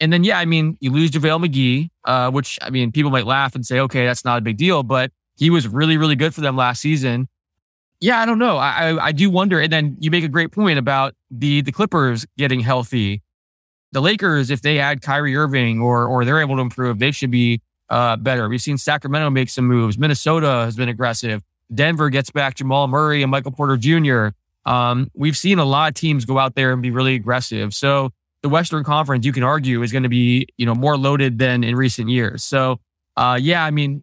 And then yeah, I mean, you lose JaVale McGee, uh, which I mean, people might laugh and say, okay, that's not a big deal, but he was really, really good for them last season. Yeah, I don't know. I, I, I do wonder. And then you make a great point about the the Clippers getting healthy. The Lakers, if they add Kyrie Irving or or they're able to improve, they should be uh, better. We've seen Sacramento make some moves. Minnesota has been aggressive. Denver gets back Jamal Murray and Michael Porter Jr. Um, we've seen a lot of teams go out there and be really aggressive. So the Western Conference, you can argue, is going to be you know more loaded than in recent years. So uh, yeah, I mean,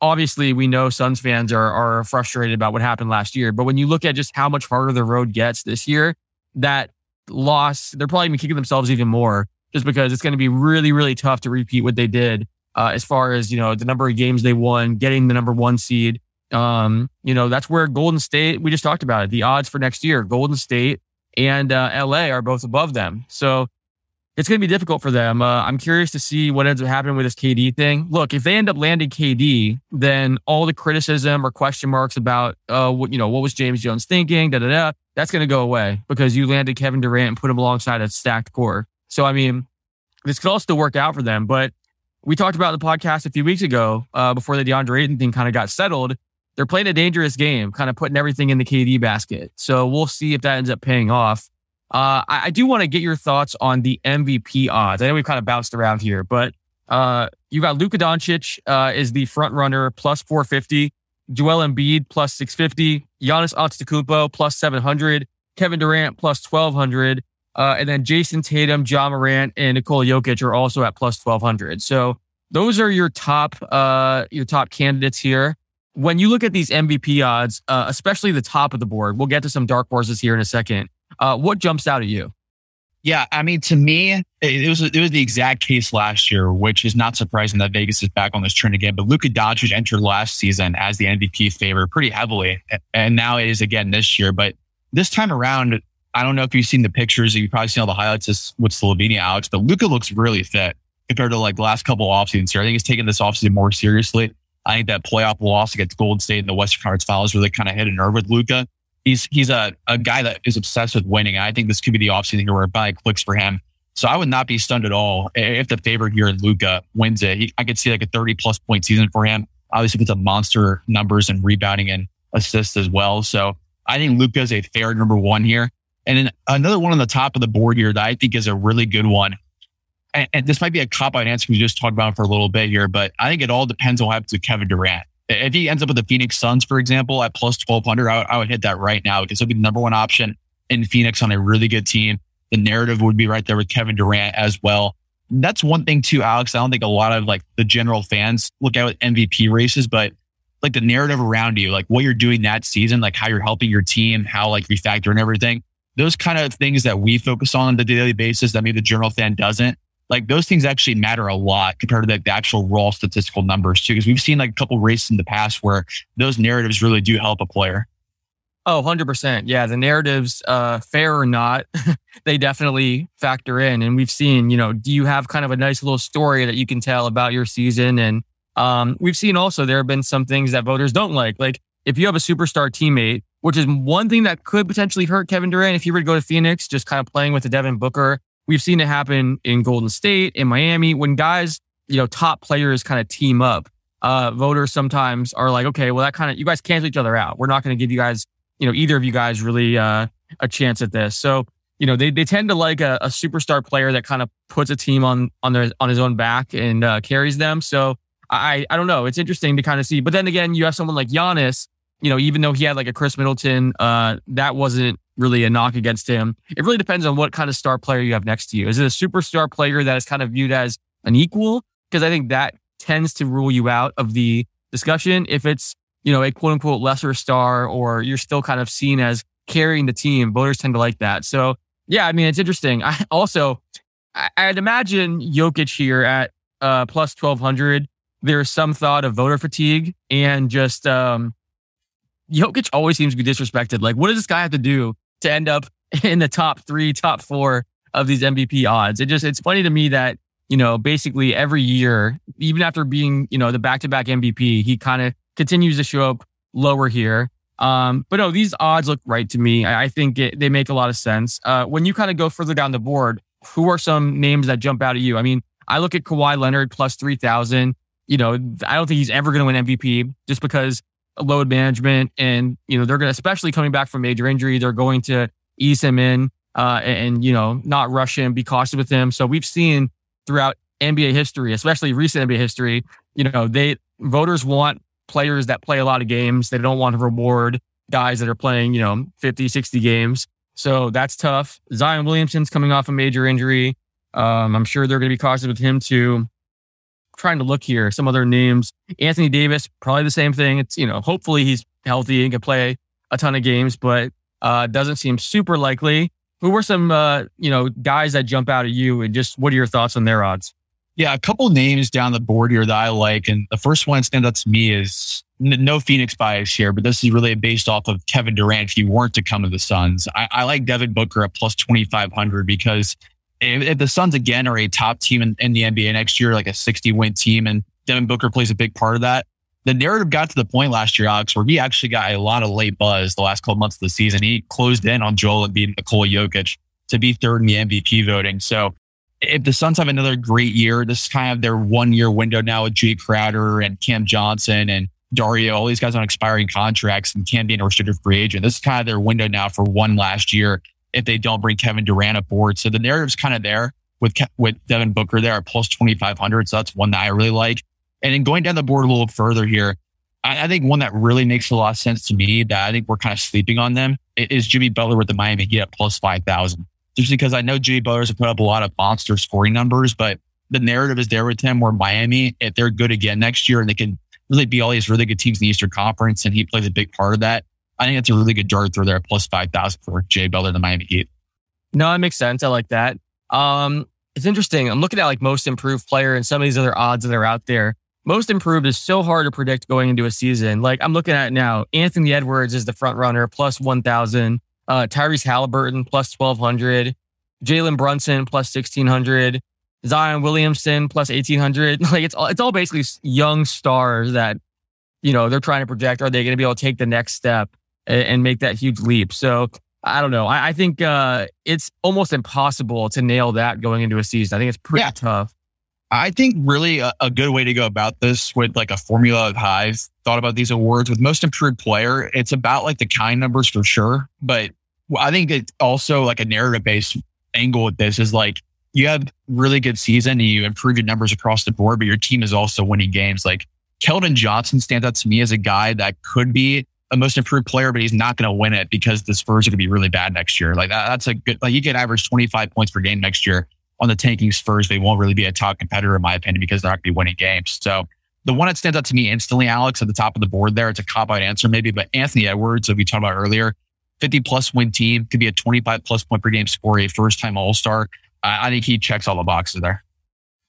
obviously we know Suns fans are are frustrated about what happened last year, but when you look at just how much harder the road gets this year, that loss, they're probably kicking themselves even more just because it's going to be really, really tough to repeat what they did uh, as far as, you know, the number of games they won, getting the number one seed. Um, you know, that's where Golden State, we just talked about it, the odds for next year, Golden State and uh, LA are both above them. So it's going to be difficult for them. Uh, I'm curious to see what ends up happening with this KD thing. Look, if they end up landing KD, then all the criticism or question marks about, uh, what, you know, what was James Jones thinking, da da da, that's going to go away because you landed Kevin Durant and put him alongside a stacked core. So, I mean, this could all still work out for them. But we talked about the podcast a few weeks ago uh, before the DeAndre Ayton thing kind of got settled. They're playing a dangerous game, kind of putting everything in the KD basket. So we'll see if that ends up paying off. Uh, I, I, do want to get your thoughts on the MVP odds. I know we've kind of bounced around here, but uh, you got Luka Doncic uh, is the front runner plus 450. Joel Embiid plus 650, Giannis Antetokounmpo plus 700, Kevin Durant plus 1200, uh, and then Jayson Tatum, Ja Morant, and Nikola Jokic are also at plus 1200. So those are your top uh, your top candidates here. When you look at these MVP odds, uh, especially the top of the board, we'll get to some dark horses here in a second. Uh, what jumps out at you? Yeah, I mean, to me, it was it was the exact case last year, which is not surprising that Vegas is back on this trend again. But Luka Doncic entered last season as the MVP favorite pretty heavily, and now it is again this year. But this time around, I don't know if you've seen the pictures. You've probably seen all the highlights with Slovenia, Alex. But Luka looks really fit compared to like the last couple of off seasons here. I think he's taking this offseason more seriously. I think that playoff loss against Golden State in the Western Conference Finals really kind of hit a nerve with Luka. he's he's a, a guy that is obsessed with winning. I think this could be the offseason where it probably clicks for him. So I would not be stunned at all if the favorite here in Luka wins it. He, I could see like a 30 plus point season for him. Obviously, it's a monster numbers and rebounding and assists as well. So I think Luka is a fair number one here. And then another one on the top of the board here that I think is a really good one. And, and this might be a cop out answer we just talked about for a little bit here, but I think it all depends on what happens to Kevin Durant. If he ends up with the Phoenix Suns, for example, at plus 1200, I, I would hit that right now because he'll be the number one option in Phoenix on a really good team. The narrative would be right there with Kevin Durant as well. That's one thing too, Alex. I don't think a lot of like the general fans look at with MVP races, but like the narrative around you, like what you're doing that season, like how you're helping your team, how like you factor in everything. Those kind of things that we focus on on the daily basis that maybe the general fan doesn't like those things actually matter a lot compared to the, actual raw statistical numbers too. Because we've seen like a couple races in the past where those narratives really do help a player. Oh, 100%. Yeah. The narratives, uh, fair or not, they definitely factor in. And we've seen, you know, do you have kind of a nice little story that you can tell about your season? And um, we've seen also there have been some things that voters don't like. Like if you have a superstar teammate, which is one thing that could potentially hurt Kevin Durant if he were to go to Phoenix, just kind of playing with the Devin Booker We've seen it happen in Golden State, in Miami, when guys, you know, top players kind of team up. Uh, voters sometimes are like, okay, well, that kind of, you guys cancel each other out. We're not going to give you guys, you know, either of you guys really uh, a chance at this. So, you know, they, they tend to like a, a superstar player that kind of puts a team on, on their, on his own back and uh, carries them. So I, I don't know. It's interesting to kind of see. But then again, you have someone like Giannis, you know, even though he had like a Khris Middleton, uh, that wasn't really a knock against him. It really depends on what kind of star player you have next to you. Is it a superstar player that is kind of viewed as an equal? Because I think that tends to rule you out of the discussion. If it's, you know, a quote unquote lesser star or you're still kind of seen as carrying the team, voters tend to like that. So yeah, I mean, it's interesting. I also, I'd imagine Jokic here at uh, plus 1200. There's some thought of voter fatigue and just, um, Jokic always seems to be disrespected. Like, what does this guy have to do to end up in the top three, top four of these MVP odds. It just, it's funny to me that, you know, basically every year, even after being, you know, the back to back MVP, he kind of continues to show up lower here. Um, but no, these odds look right to me. I, I think it, they make a lot of sense. Uh, when you kind of go further down the board, who are some names that jump out at you? I mean, I look at Kawhi Leonard plus 3,000. You know, I don't think he's ever going to win MVP just because load management and, you know, they're going to, especially coming back from major injury, they're going to ease him in uh, and, and, you know, not rush him, be cautious with him. So we've seen throughout NBA history, especially recent NBA history, you know, they voters want players that play a lot of games. They don't want to reward guys that are playing, you know, 50, 60 games. So that's tough. Zion Williamson's coming off a major injury. Um, I'm sure they're going to be cautious with him too. Trying to look here, some other names. Anthony Davis, probably the same thing. It's, you know, hopefully he's healthy and can play a ton of games, but uh, doesn't seem super likely. Who were some, uh, you know, guys that jump out at you and just what are your thoughts on their odds? Yeah, a couple names down the board here that I like. And the first one that stands out to me is no Phoenix bias here, but this is really based off of Kevin Durant if he weren't to come to the Suns. I, I like Devin Booker at plus 2,500 because if, if, the Suns again are a top team in, in the NBA next year, like a 60 win team, and Devin Booker plays a big part of that, the narrative got to the point last year, Alex, where he actually got a lot of late buzz the last couple months of the season. He closed in on Joel Embiid and Nikola Jokic to be third in the MVP voting. So if the Suns have another great year, this is kind of their one year window now with Jae Crowder and Cam Johnson and Dario, all these guys on expiring contracts and Cam being a restricted free agent. This is kind of their window now for one last year if they don't bring Kevin Durant aboard. So the narrative's kind of there with with Devin Booker there at plus 2,500. So that's one that I really like. And then going down the board a little further here, I, I, think one that really makes a lot of sense to me that I think we're kind of sleeping on them is Jimmy Butler with the Miami Heat at plus 5,000 just because I know Jimmy Butler's put up a lot of monster scoring numbers, but the narrative is there with him where Miami, if they're good again next year and they can really be all these really good teams in the Eastern Conference and he plays a big part of that, I think it's a really good dart throw there plus 5,000 for Jay Butler, the Miami Heat. No, it makes sense. I like that. Um, it's interesting. I'm looking at like most improved player and some of these other odds that are out there. Most improved is so hard to predict going into a season. Like I'm looking at now, Anthony Edwards is the front runner, plus 1,000 uh, Tyrese Haliburton plus 1200, Jalen Brunson plus 1600, Zion Williamson plus 1800. Like it's all, it's all basically young stars that, you know, they're trying to project. Are they going to be able to take the next step and, and make that huge leap? So I don't know. I, I think uh, it's almost impossible to nail that going into a season. I think it's pretty yeah. tough. I think really a, a, good way to go about this with like a formula of highs thought about these awards with most improved player. It's about like the kind numbers for sure, but I think it's also like a narrative based angle with this is like you have really good season and you improve your numbers across the board, but your team is also winning games. Like Keldon Johnson stands out to me as a guy that could be a most improved player, but he's not going to win it because the Spurs are going to be really bad next year. Like that, that's a good, like you can average 25 points per game next year on the tanking Spurs. They won't really be a top competitor in my opinion because they're not going to be winning games. So the one that stands out to me instantly, Alex, at the top of the board there, it's a cop out answer maybe, but Anthony Edwards, that we talked about earlier, 50 plus win team, could be a 25 plus point per game score, a first time All Star. I, I think he checks all the boxes there.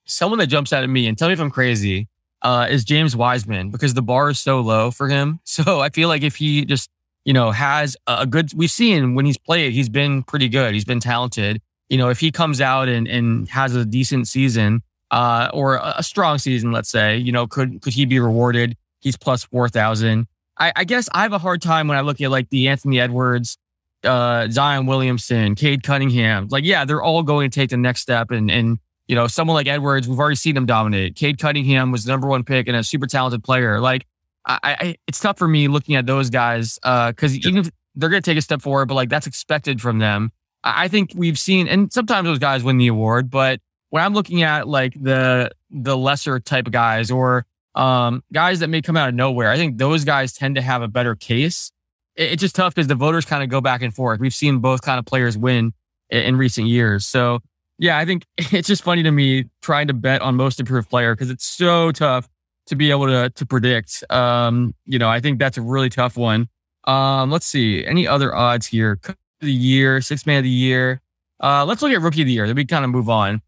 Someone that jumps out at me, and tell me if I'm crazy, uh, is James Wiseman because the bar is so low for him. So I feel like if he just, you know, has a good, we've seen when he's played, he's been pretty good. He's been talented. You know, if he comes out and, and has a decent season, uh, or a strong season, let's say, you know, could, could he be rewarded? He's plus 4,000. I, I, guess I have a hard time when I look at like the Anthony Edwards, uh, Zion Williamson, Cade Cunningham. Like, yeah, they're all going to take the next step. And, and, you know, someone like Edwards, we've already seen him dominate. Cade Cunningham was the number one pick and a super talented player. Like, I, I it's tough for me looking at those guys, uh, cause even if they're going to take a step forward, but like that's expected from them. I, I think we've seen, and sometimes those guys win the award, but when I'm looking at like the, the lesser type of guys or, um, guys that may come out of nowhere. I think those guys tend to have a better case. It, it's just tough because the voters kind of go back and forth. We've seen both kind of players win in, in recent years. So yeah, I think it's just funny to me trying to bet on most improved player because it's so tough to be able to to predict. Um, you know, I think that's a really tough one. Um, let's see any other odds here. The year, six man of the year. Uh, let's look at rookie of the year. Then we kind of move on.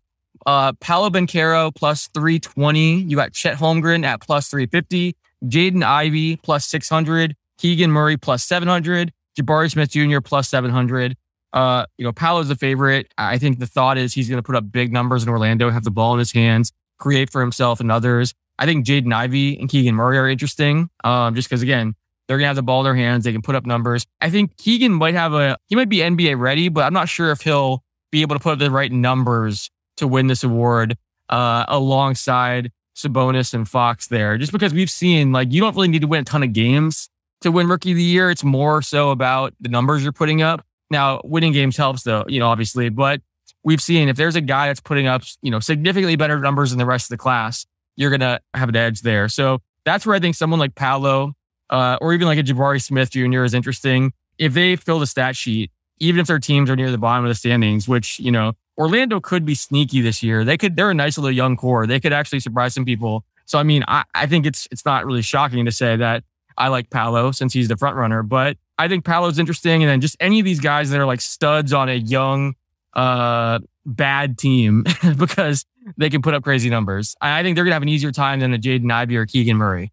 Uh, Paolo Banchero plus 320. You got Chet Holmgren at plus 350. Jaden Ivey plus 600. Keegan Murray plus 700. Jabari Smith Jr. plus 700. Uh, you know, Paolo's a favorite. I think the thought is he's going to put up big numbers in Orlando, have the ball in his hands, create for himself and others. I think Jaden Ivey and Keegan Murray are interesting, um, just because again, they're gonna have the ball in their hands. They can put up numbers. I think Keegan might have a he might be NBA ready, but I'm not sure if he'll be able to put up the right numbers to win this award uh, alongside Sabonis and Fox there. Just because we've seen like you don't really need to win a ton of games to win Rookie of the Year. It's more so about the numbers you're putting up. Now, winning games helps though, you know, obviously, but we've seen if there's a guy that's putting up, you know, significantly better numbers than the rest of the class, you're gonna have an edge there. So that's where I think someone like Paolo uh, or even like a Jabari Smith Jr. is interesting. If they fill the stat sheet, even if their teams are near the bottom of the standings, which, you know, Orlando could be sneaky this year. They could, they're a nice little young core. They could actually surprise some people. So, I mean, I, I think it's, it's not really shocking to say that I like Paolo since he's the front runner, but I think Paolo's interesting. And then just any of these guys that are like studs on a young, uh, bad team because they can put up crazy numbers. I, think they're going to have an easier time than a Jaden Ivey or Keegan Murray.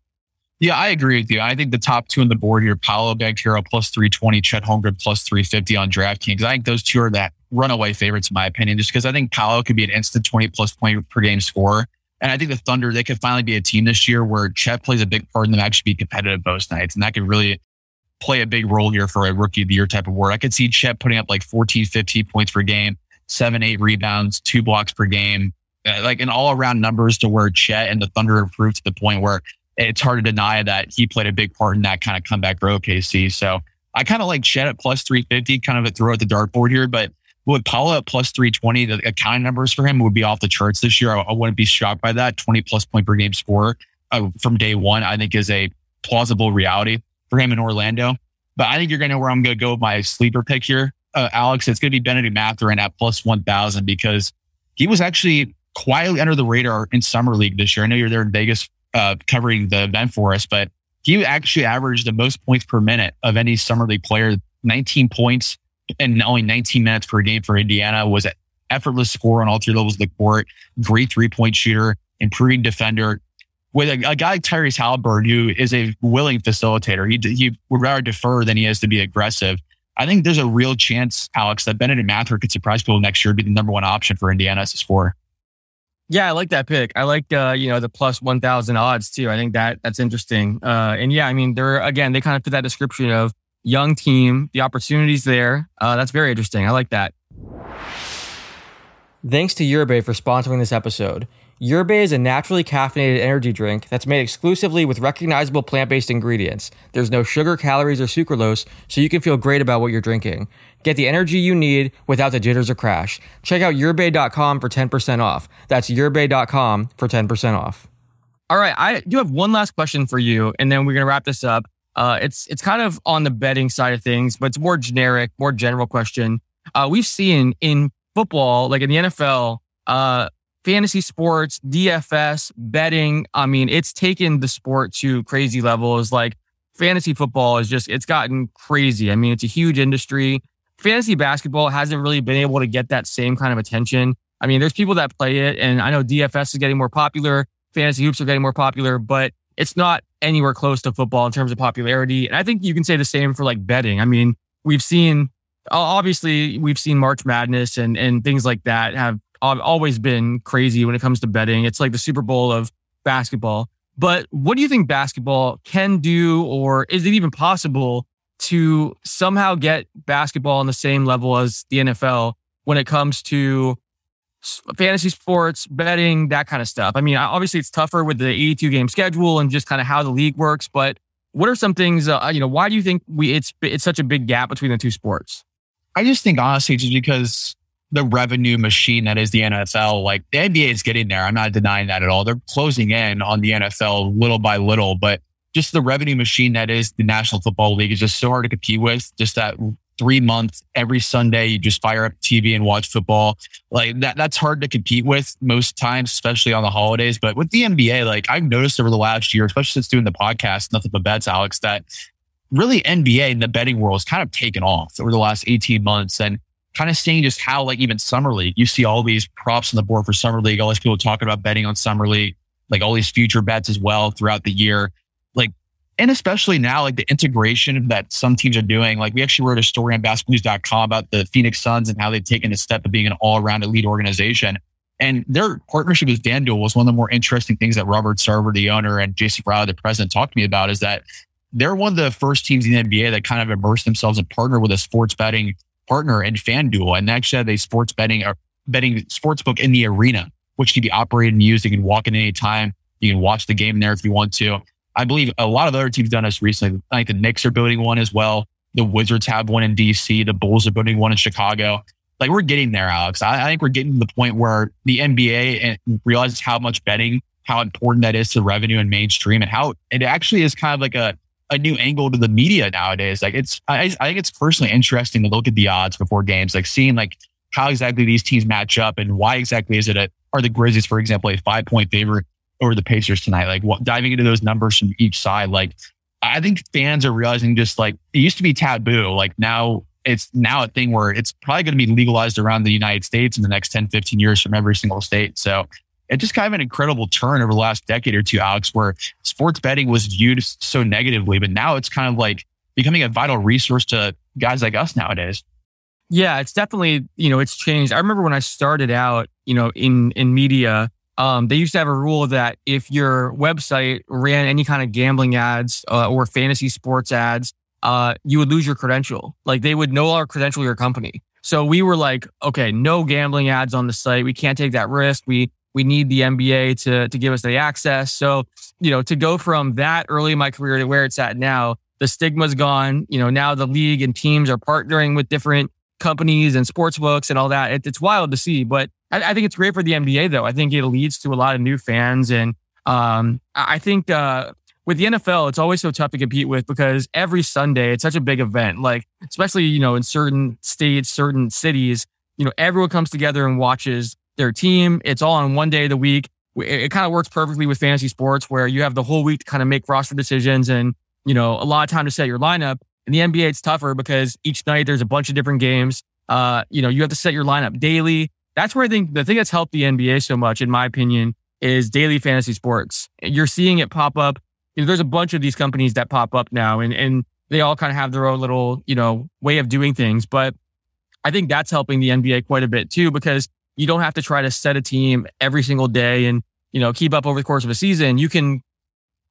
Yeah, I agree with you. I think the top two on the board here, Paolo Banchero plus 320, Chet Holmgren plus 350 on DraftKings. I think those two are that runaway favorites, in my opinion, just because I think Paolo could be an instant 20 plus point per game score. And I think the Thunder, they could finally be a team this year where Chet plays a big part in them actually be competitive most nights. And that could really play a big role here for a rookie of the year type of award. I could see Chet putting up like 14, 15 points per game, seven, eight rebounds, two blocks per game, uh, like an all around numbers to where Chet and the Thunder improved to the point where it's hard to deny that he played a big part in that kind of comeback for OKC. So I kind of like Chet at plus 350, kind of a throw at the dartboard here, but with Paolo at plus 320, the accounting numbers for him would be off the charts this year. I, I wouldn't be shocked by that. 20 plus point per game score uh, from day one, I think is a plausible reality for him in Orlando. But I think you're going to know where I'm going to go with my sleeper pick here. Uh, Alex, it's going to be Bennedict Mathurin at plus 1000 because he was actually quietly under the radar in summer league this year. I know you're there in Vegas uh, covering the event for us, but he actually averaged the most points per minute of any summer league player, 19 points and only 19 minutes per game for Indiana was an effortless score on all three levels of the court, great three point shooter, improving defender. With a, a guy like Tyrese Haliburton, who is a willing facilitator, he, he would rather defer than he is to be aggressive. I think there's a real chance, Alex, that Bennedict Mathurin could surprise people next year, be the number one option for Indiana as a scorer. Yeah, I like that pick. I like uh, you know the plus one thousand odds too. I think that that's interesting. Uh, and yeah, I mean they're again they kind of fit that description of young team, the opportunities there. Uh, that's very interesting. I like that. Thanks to Yerbaé for sponsoring this episode. Yerbaé is a naturally caffeinated energy drink that's made exclusively with recognizable plant based ingredients. There's no sugar, calories, or sucralose, so you can feel great about what you're drinking. Get the energy you need without the jitters or crash. Check out yerbae.com for 10% off. That's yerbae.com for 10% off. All right. I do have one last question for you, and then we're going to wrap this up. Uh, it's it's kind of on the betting side of things, but it's more generic, more general question. Uh, we've seen in football, like in the NFL, uh, fantasy sports, DFS, betting. I mean, it's taken the sport to crazy levels. Like fantasy football is just, it's gotten crazy. I mean, it's a huge industry. Fantasy basketball hasn't really been able to get that same kind of attention. I mean, there's people that play it, and I know DFS is getting more popular, fantasy hoops are getting more popular, but it's not anywhere close to football in terms of popularity. And I think you can say the same for like betting. I mean, we've seen obviously we've seen March Madness and and things like that have always been crazy when it comes to betting. It's like the Super Bowl of basketball. But what do you think basketball can do, or is it even possible to somehow get basketball on the same level as the NFL when it comes to fantasy sports, betting, that kind of stuff? I mean, obviously it's tougher with the 82 game schedule and just kind of how the league works. But what are some things? Uh, you know, why do you think we it's it's such a big gap between the two sports? I just think honestly, just because the revenue machine that is the NFL. Like the NBA is getting there. I'm not denying that at all. They're closing in on the NFL little by little, but just the revenue machine that is the National Football League is just so hard to compete with. Just that three months every Sunday, you just fire up TV and watch football. Like that, that's hard to compete with most times, especially on the holidays. But with the NBA, like I've noticed over the last year, especially since doing the podcast, nothing but bets, Alex, that really NBA in the betting world has kind of taken off over the last 18 months. And kind of seeing just how like even summer league, you see all these props on the board for summer league, all these people talking about betting on summer league, like all these future bets as well throughout the year. Like and especially now, like the integration that some teams are doing. Like we actually wrote a story on basketballnews.com about the Phoenix Suns and how they've taken a step of being an all around elite organization. And their partnership with FanDuel was one of the more interesting things that Robert Sarver, the owner, and Jason Rowley, the president, talked to me about is that they're one of the first teams in the NBA that kind of immersed themselves and partner with a sports betting partner in FanDuel and actually have a sports betting or betting sports book in the arena, which can be operated and used. You can walk in any time. You can watch the game there if you want to. I believe a lot of other teams done this recently. I think the Knicks are building one as well. The Wizards have one in DC. The Bulls are building one in Chicago. Like we're getting there, Alex. I, I think we're getting to the point where the NBA realizes how much betting, how important that is to revenue and mainstream, and how it actually is kind of like a a new angle to the media nowadays. Like it's, I, I think it's personally interesting to look at the odds before games, like seeing like how exactly these teams match up and why exactly is it a, are the Grizzlies, for example, a five point favorite over the Pacers tonight? Like what, diving into those numbers from each side, like I think fans are realizing just like it used to be taboo. Like now it's now a thing where it's probably going to be legalized around the United States in the next 10, 15 years from every single state. So it's just kind of an incredible turn over the last decade or two, Alex, where sports betting was viewed so negatively, but now it's kind of like becoming a vital resource to guys like us nowadays. Yeah, it's definitely, you know, it's changed. I remember when I started out, you know, in in media, um, they used to have a rule that if your website ran any kind of gambling ads uh, or fantasy sports ads, uh, you would lose your credential. Like they would no longer credential your company. So we were like, okay, no gambling ads on the site. We can't take that risk. We we need the NBA to to give us the access. So, you know, to go from that early in my career to where it's at now, the stigma's gone. You know, now the league and teams are partnering with different companies and sports books and all that. It, it's wild to see, but I, I, think it's great for the NBA though. I think it leads to a lot of new fans, and um, I think uh, with the NFL, it's always so tough to compete with because every Sunday it's such a big event. Like especially you know in certain states, certain cities, you know everyone comes together and watches their team. It's all on one day of the week. It, it kind of works perfectly with fantasy sports where you have the whole week to kind of make roster decisions and, you know, a lot of time to set your lineup. In the NBA, it's tougher because each night there's a bunch of different games. Uh, you know, you have to set your lineup daily. That's where I think the thing that's helped the NBA so much, in my opinion, is daily fantasy sports. You're seeing it pop up. You know, there's a bunch of these companies that pop up now and, and they all kind of have their own little, you know, way of doing things. But I think that's helping the NBA quite a bit too, because you don't have to try to set a team every single day and, you know, keep up over the course of a season. You can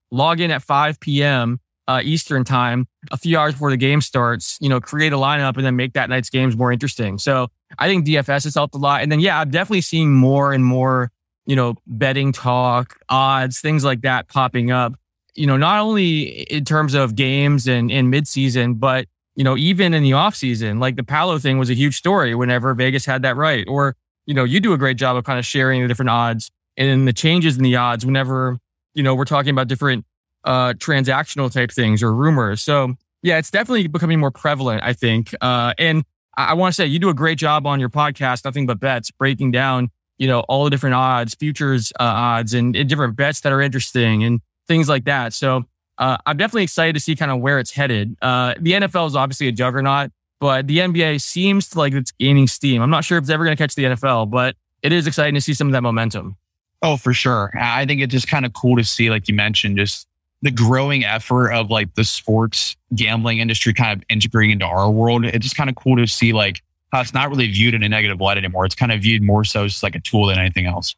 log in at 5 p.m. Uh, Eastern time, a few hours before the game starts, you know, create a lineup and then make that night's games more interesting. So I think DFS has helped a lot. And then, yeah, I'm definitely seeing more and more, you know, betting talk, odds, things like that popping up, you know, not only in terms of games and in midseason, but, you know, even in the offseason, like the Paolo thing was a huge story whenever Vegas had that right. Or you know, you do a great job of kind of sharing the different odds and the changes in the odds whenever, you know, we're talking about different uh, transactional type things or rumors. So yeah, it's definitely becoming more prevalent, I think. Uh, and I, I want to say you do a great job on your podcast, Nothing But Bets, breaking down, you know, all the different odds, futures uh, odds and, and, different bets that are interesting and things like that. So uh, I'm definitely excited to see kind of where it's headed. Uh, the NFL is obviously a juggernaut but the NBA seems to like it's gaining steam. I'm not sure if it's ever going to catch the NFL, but it is exciting to see some of that momentum. Oh, for sure. I think it's just kind of cool to see, like you mentioned, just the growing effort of like the sports gambling industry kind of integrating into our world. It's just kind of cool to see like how it's not really viewed in a negative light anymore. It's kind of viewed more so as like a tool than anything else.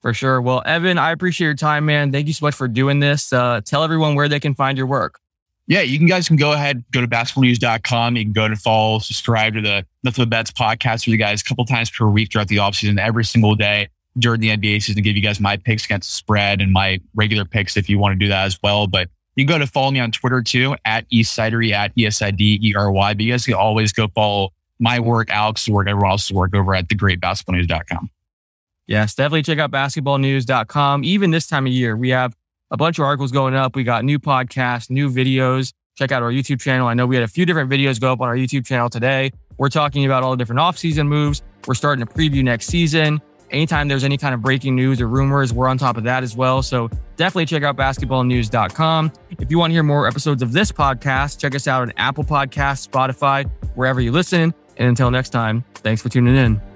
For sure. Well, Evan, I appreciate your time, man. Thank you so much for doing this. Uh, tell everyone where they can find your work yeah, you can guys can go ahead, go to basketballnews.com. You can go to follow, subscribe to the Nothing But Bets podcast with you guys a couple times per week throughout the offseason, every single day during the NBA season to give you guys my picks against spread and my regular picks if you want to do that as well. But you can go to follow me on Twitter too at Eastsidery at E S I D E R Y. But you guys can always go follow my work, Alex's work, everyone else's work over at thegreatbasketballnews.com. Yes, definitely check out basketballnews.com. Even this time of year, we have a bunch of articles going up. We got new podcasts, new videos. Check out our YouTube channel. I know we had a few different videos go up on our YouTube channel today. We're talking about all the different offseason moves. We're starting to preview next season. Anytime there's any kind of breaking news or rumors, we're on top of that as well. So definitely check out basketballnews.com. If you want to hear more episodes of this podcast, check us out on Apple Podcasts, Spotify, wherever you listen. And until next time, thanks for tuning in.